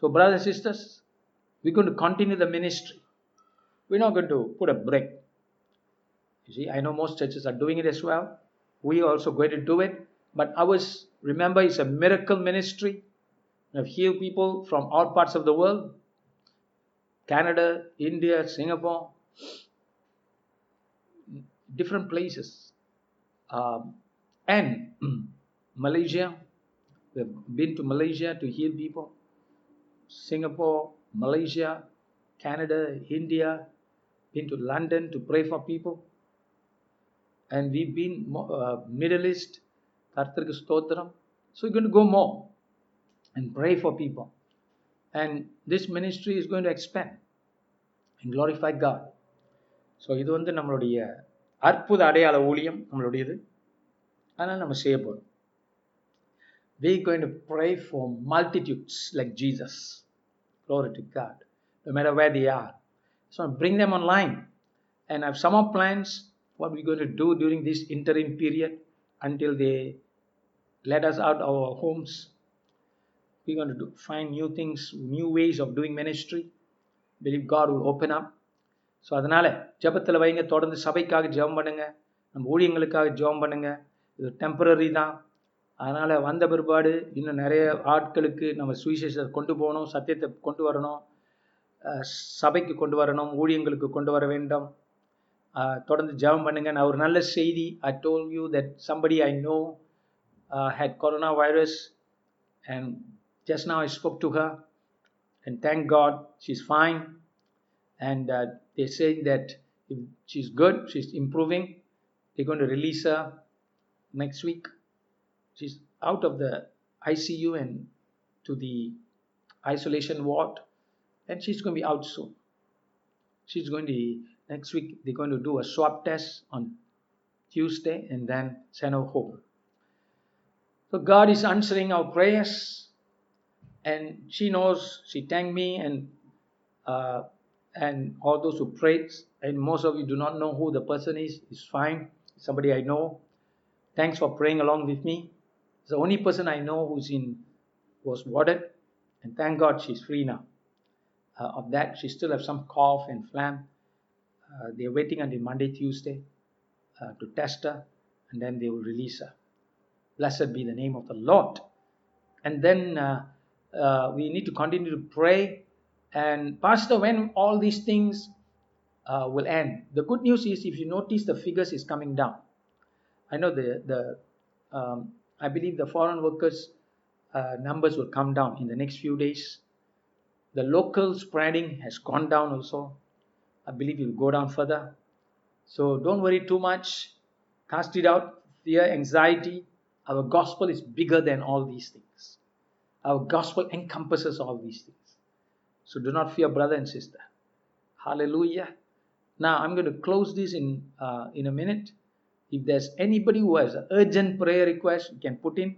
So, brothers and sisters, we're going to continue the ministry. We're not going to put a break. You see, I know most churches are doing it as well. We are also going to do it. But ours, remember, is a miracle ministry. Have healed people from all parts of the world Canada, India, Singapore, different places. Um, and Malaysia. We have been to Malaysia to heal people. Singapore, Malaysia, Canada, India, been to London to pray for people. And we've been uh, Middle East. So we're going to go more and pray for people. And this ministry is going to expand and glorify God. So இது வந்து நம்மளுடைய அற்புத அடையாள ஊழியம் நம்மளுடையது அதனால் நம்ம செய்ய போகிறோம் we're going to pray for multitudes like Jesus. Glory to God. No matter where they are. So bring them online. And I have some more plans what we're going to do during this interim period until they let us out our homes. We're going to do, find new things, new ways of doing ministry. Believe God will open up. So அதனால் ஜெபத்தில் வைங்க தொடர்ந்து சபைக்காக ஜெபம் பண்ணுங்க. நம்ம ஊழியங்களுக்காக ஜெபம் பண்ணுங்க. இது டெம்பரரி தான். அதனால் வந்த பிற்பாடு இன்னும் நிறைய ஆட்களுக்கு நம்ம சுவிசேஷத்தை கொண்டு போகணும் சத்தியத்தை கொண்டு வரணும். சபைக்கு கொண்டு வரணும் ஊழியங்களுக்கு கொண்டு வர வேண்டும். தொடர்ந்து ஜெபம் பண்ணுங்க. நான் ஒரு நல்ல செய்தி I told you that somebody I know had corona virus and Just now I spoke to her, and thank God she's fine. And uh, they say that if she's good, she's improving. They're going to release her next week. She's out of the ICU and to the isolation ward, and she's going to be out soon. She's going to next week. They're going to do a swab test on Tuesday and then send her home. So God is answering our prayers and she knows she thanked me and uh, and all those who prayed and most of you do not know who the person is it's fine. Somebody i know. Thanks for praying along with me. It's the only person i know who's in was warded and thank god she's free now. Uh, of that she still have some cough and phlegm. Uh, they're waiting until monday tuesday uh, to test her and then they will release her. Blessed be the name of the lord. And then uh, we need to continue to pray and pastor when all these things uh, will end the good news is if you notice the figures is coming down I know the the um, I believe the foreign workers uh, numbers will come down in the next few days. The local spreading has gone down also. I believe it will go down further. So don't worry too much. Cast it out. Fear, anxiety. Our gospel is bigger than all these things. Our gospel encompasses all these things. So do not fear, brother and sister. Hallelujah. Now I'm going to close this in uh, in a minute. If there's anybody who has an urgent prayer request, you can put in.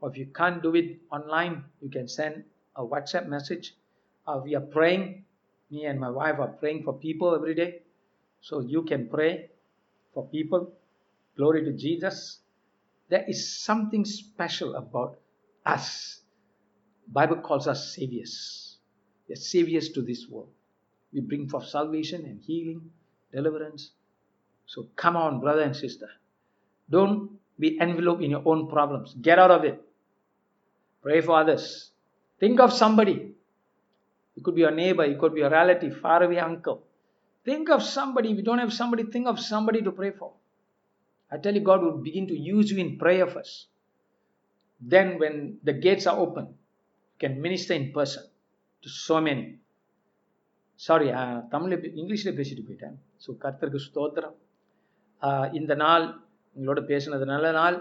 Or if you can't do it online, you can send a WhatsApp message. Uh, we are praying. Me and my wife are praying for people every day. So you can pray for people. Glory to Jesus. There is something special about us. Bible calls us saviors. We are saviors to this world. We bring forth salvation and healing, deliverance. So come on, brother and sister. Don't be enveloped in your own problems. Get out of it. Pray for others. Think of somebody. It could be your neighbor, it could be your relative, far away uncle. Think of somebody. If you don't have somebody, think of somebody to pray for. I tell you, God will begin to use you in prayer first. Then, when the gates are open, can minister in person to so many. Sorry தமிழில் இங்கிலீஷில் பேசிட்டு போயிட்டேன் so கர்த்தருக்கு ஸ்தோத்திரம் ஆஹ் இந்த நாள் உங்களோட பேசினது நல்ல நாள்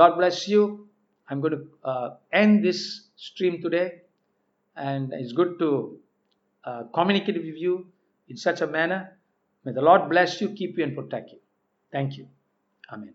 God bless you I'm going to uh, end this stream today and it's good to uh, communicate with you in such a manner may the lord bless you keep you and protect you thank you amen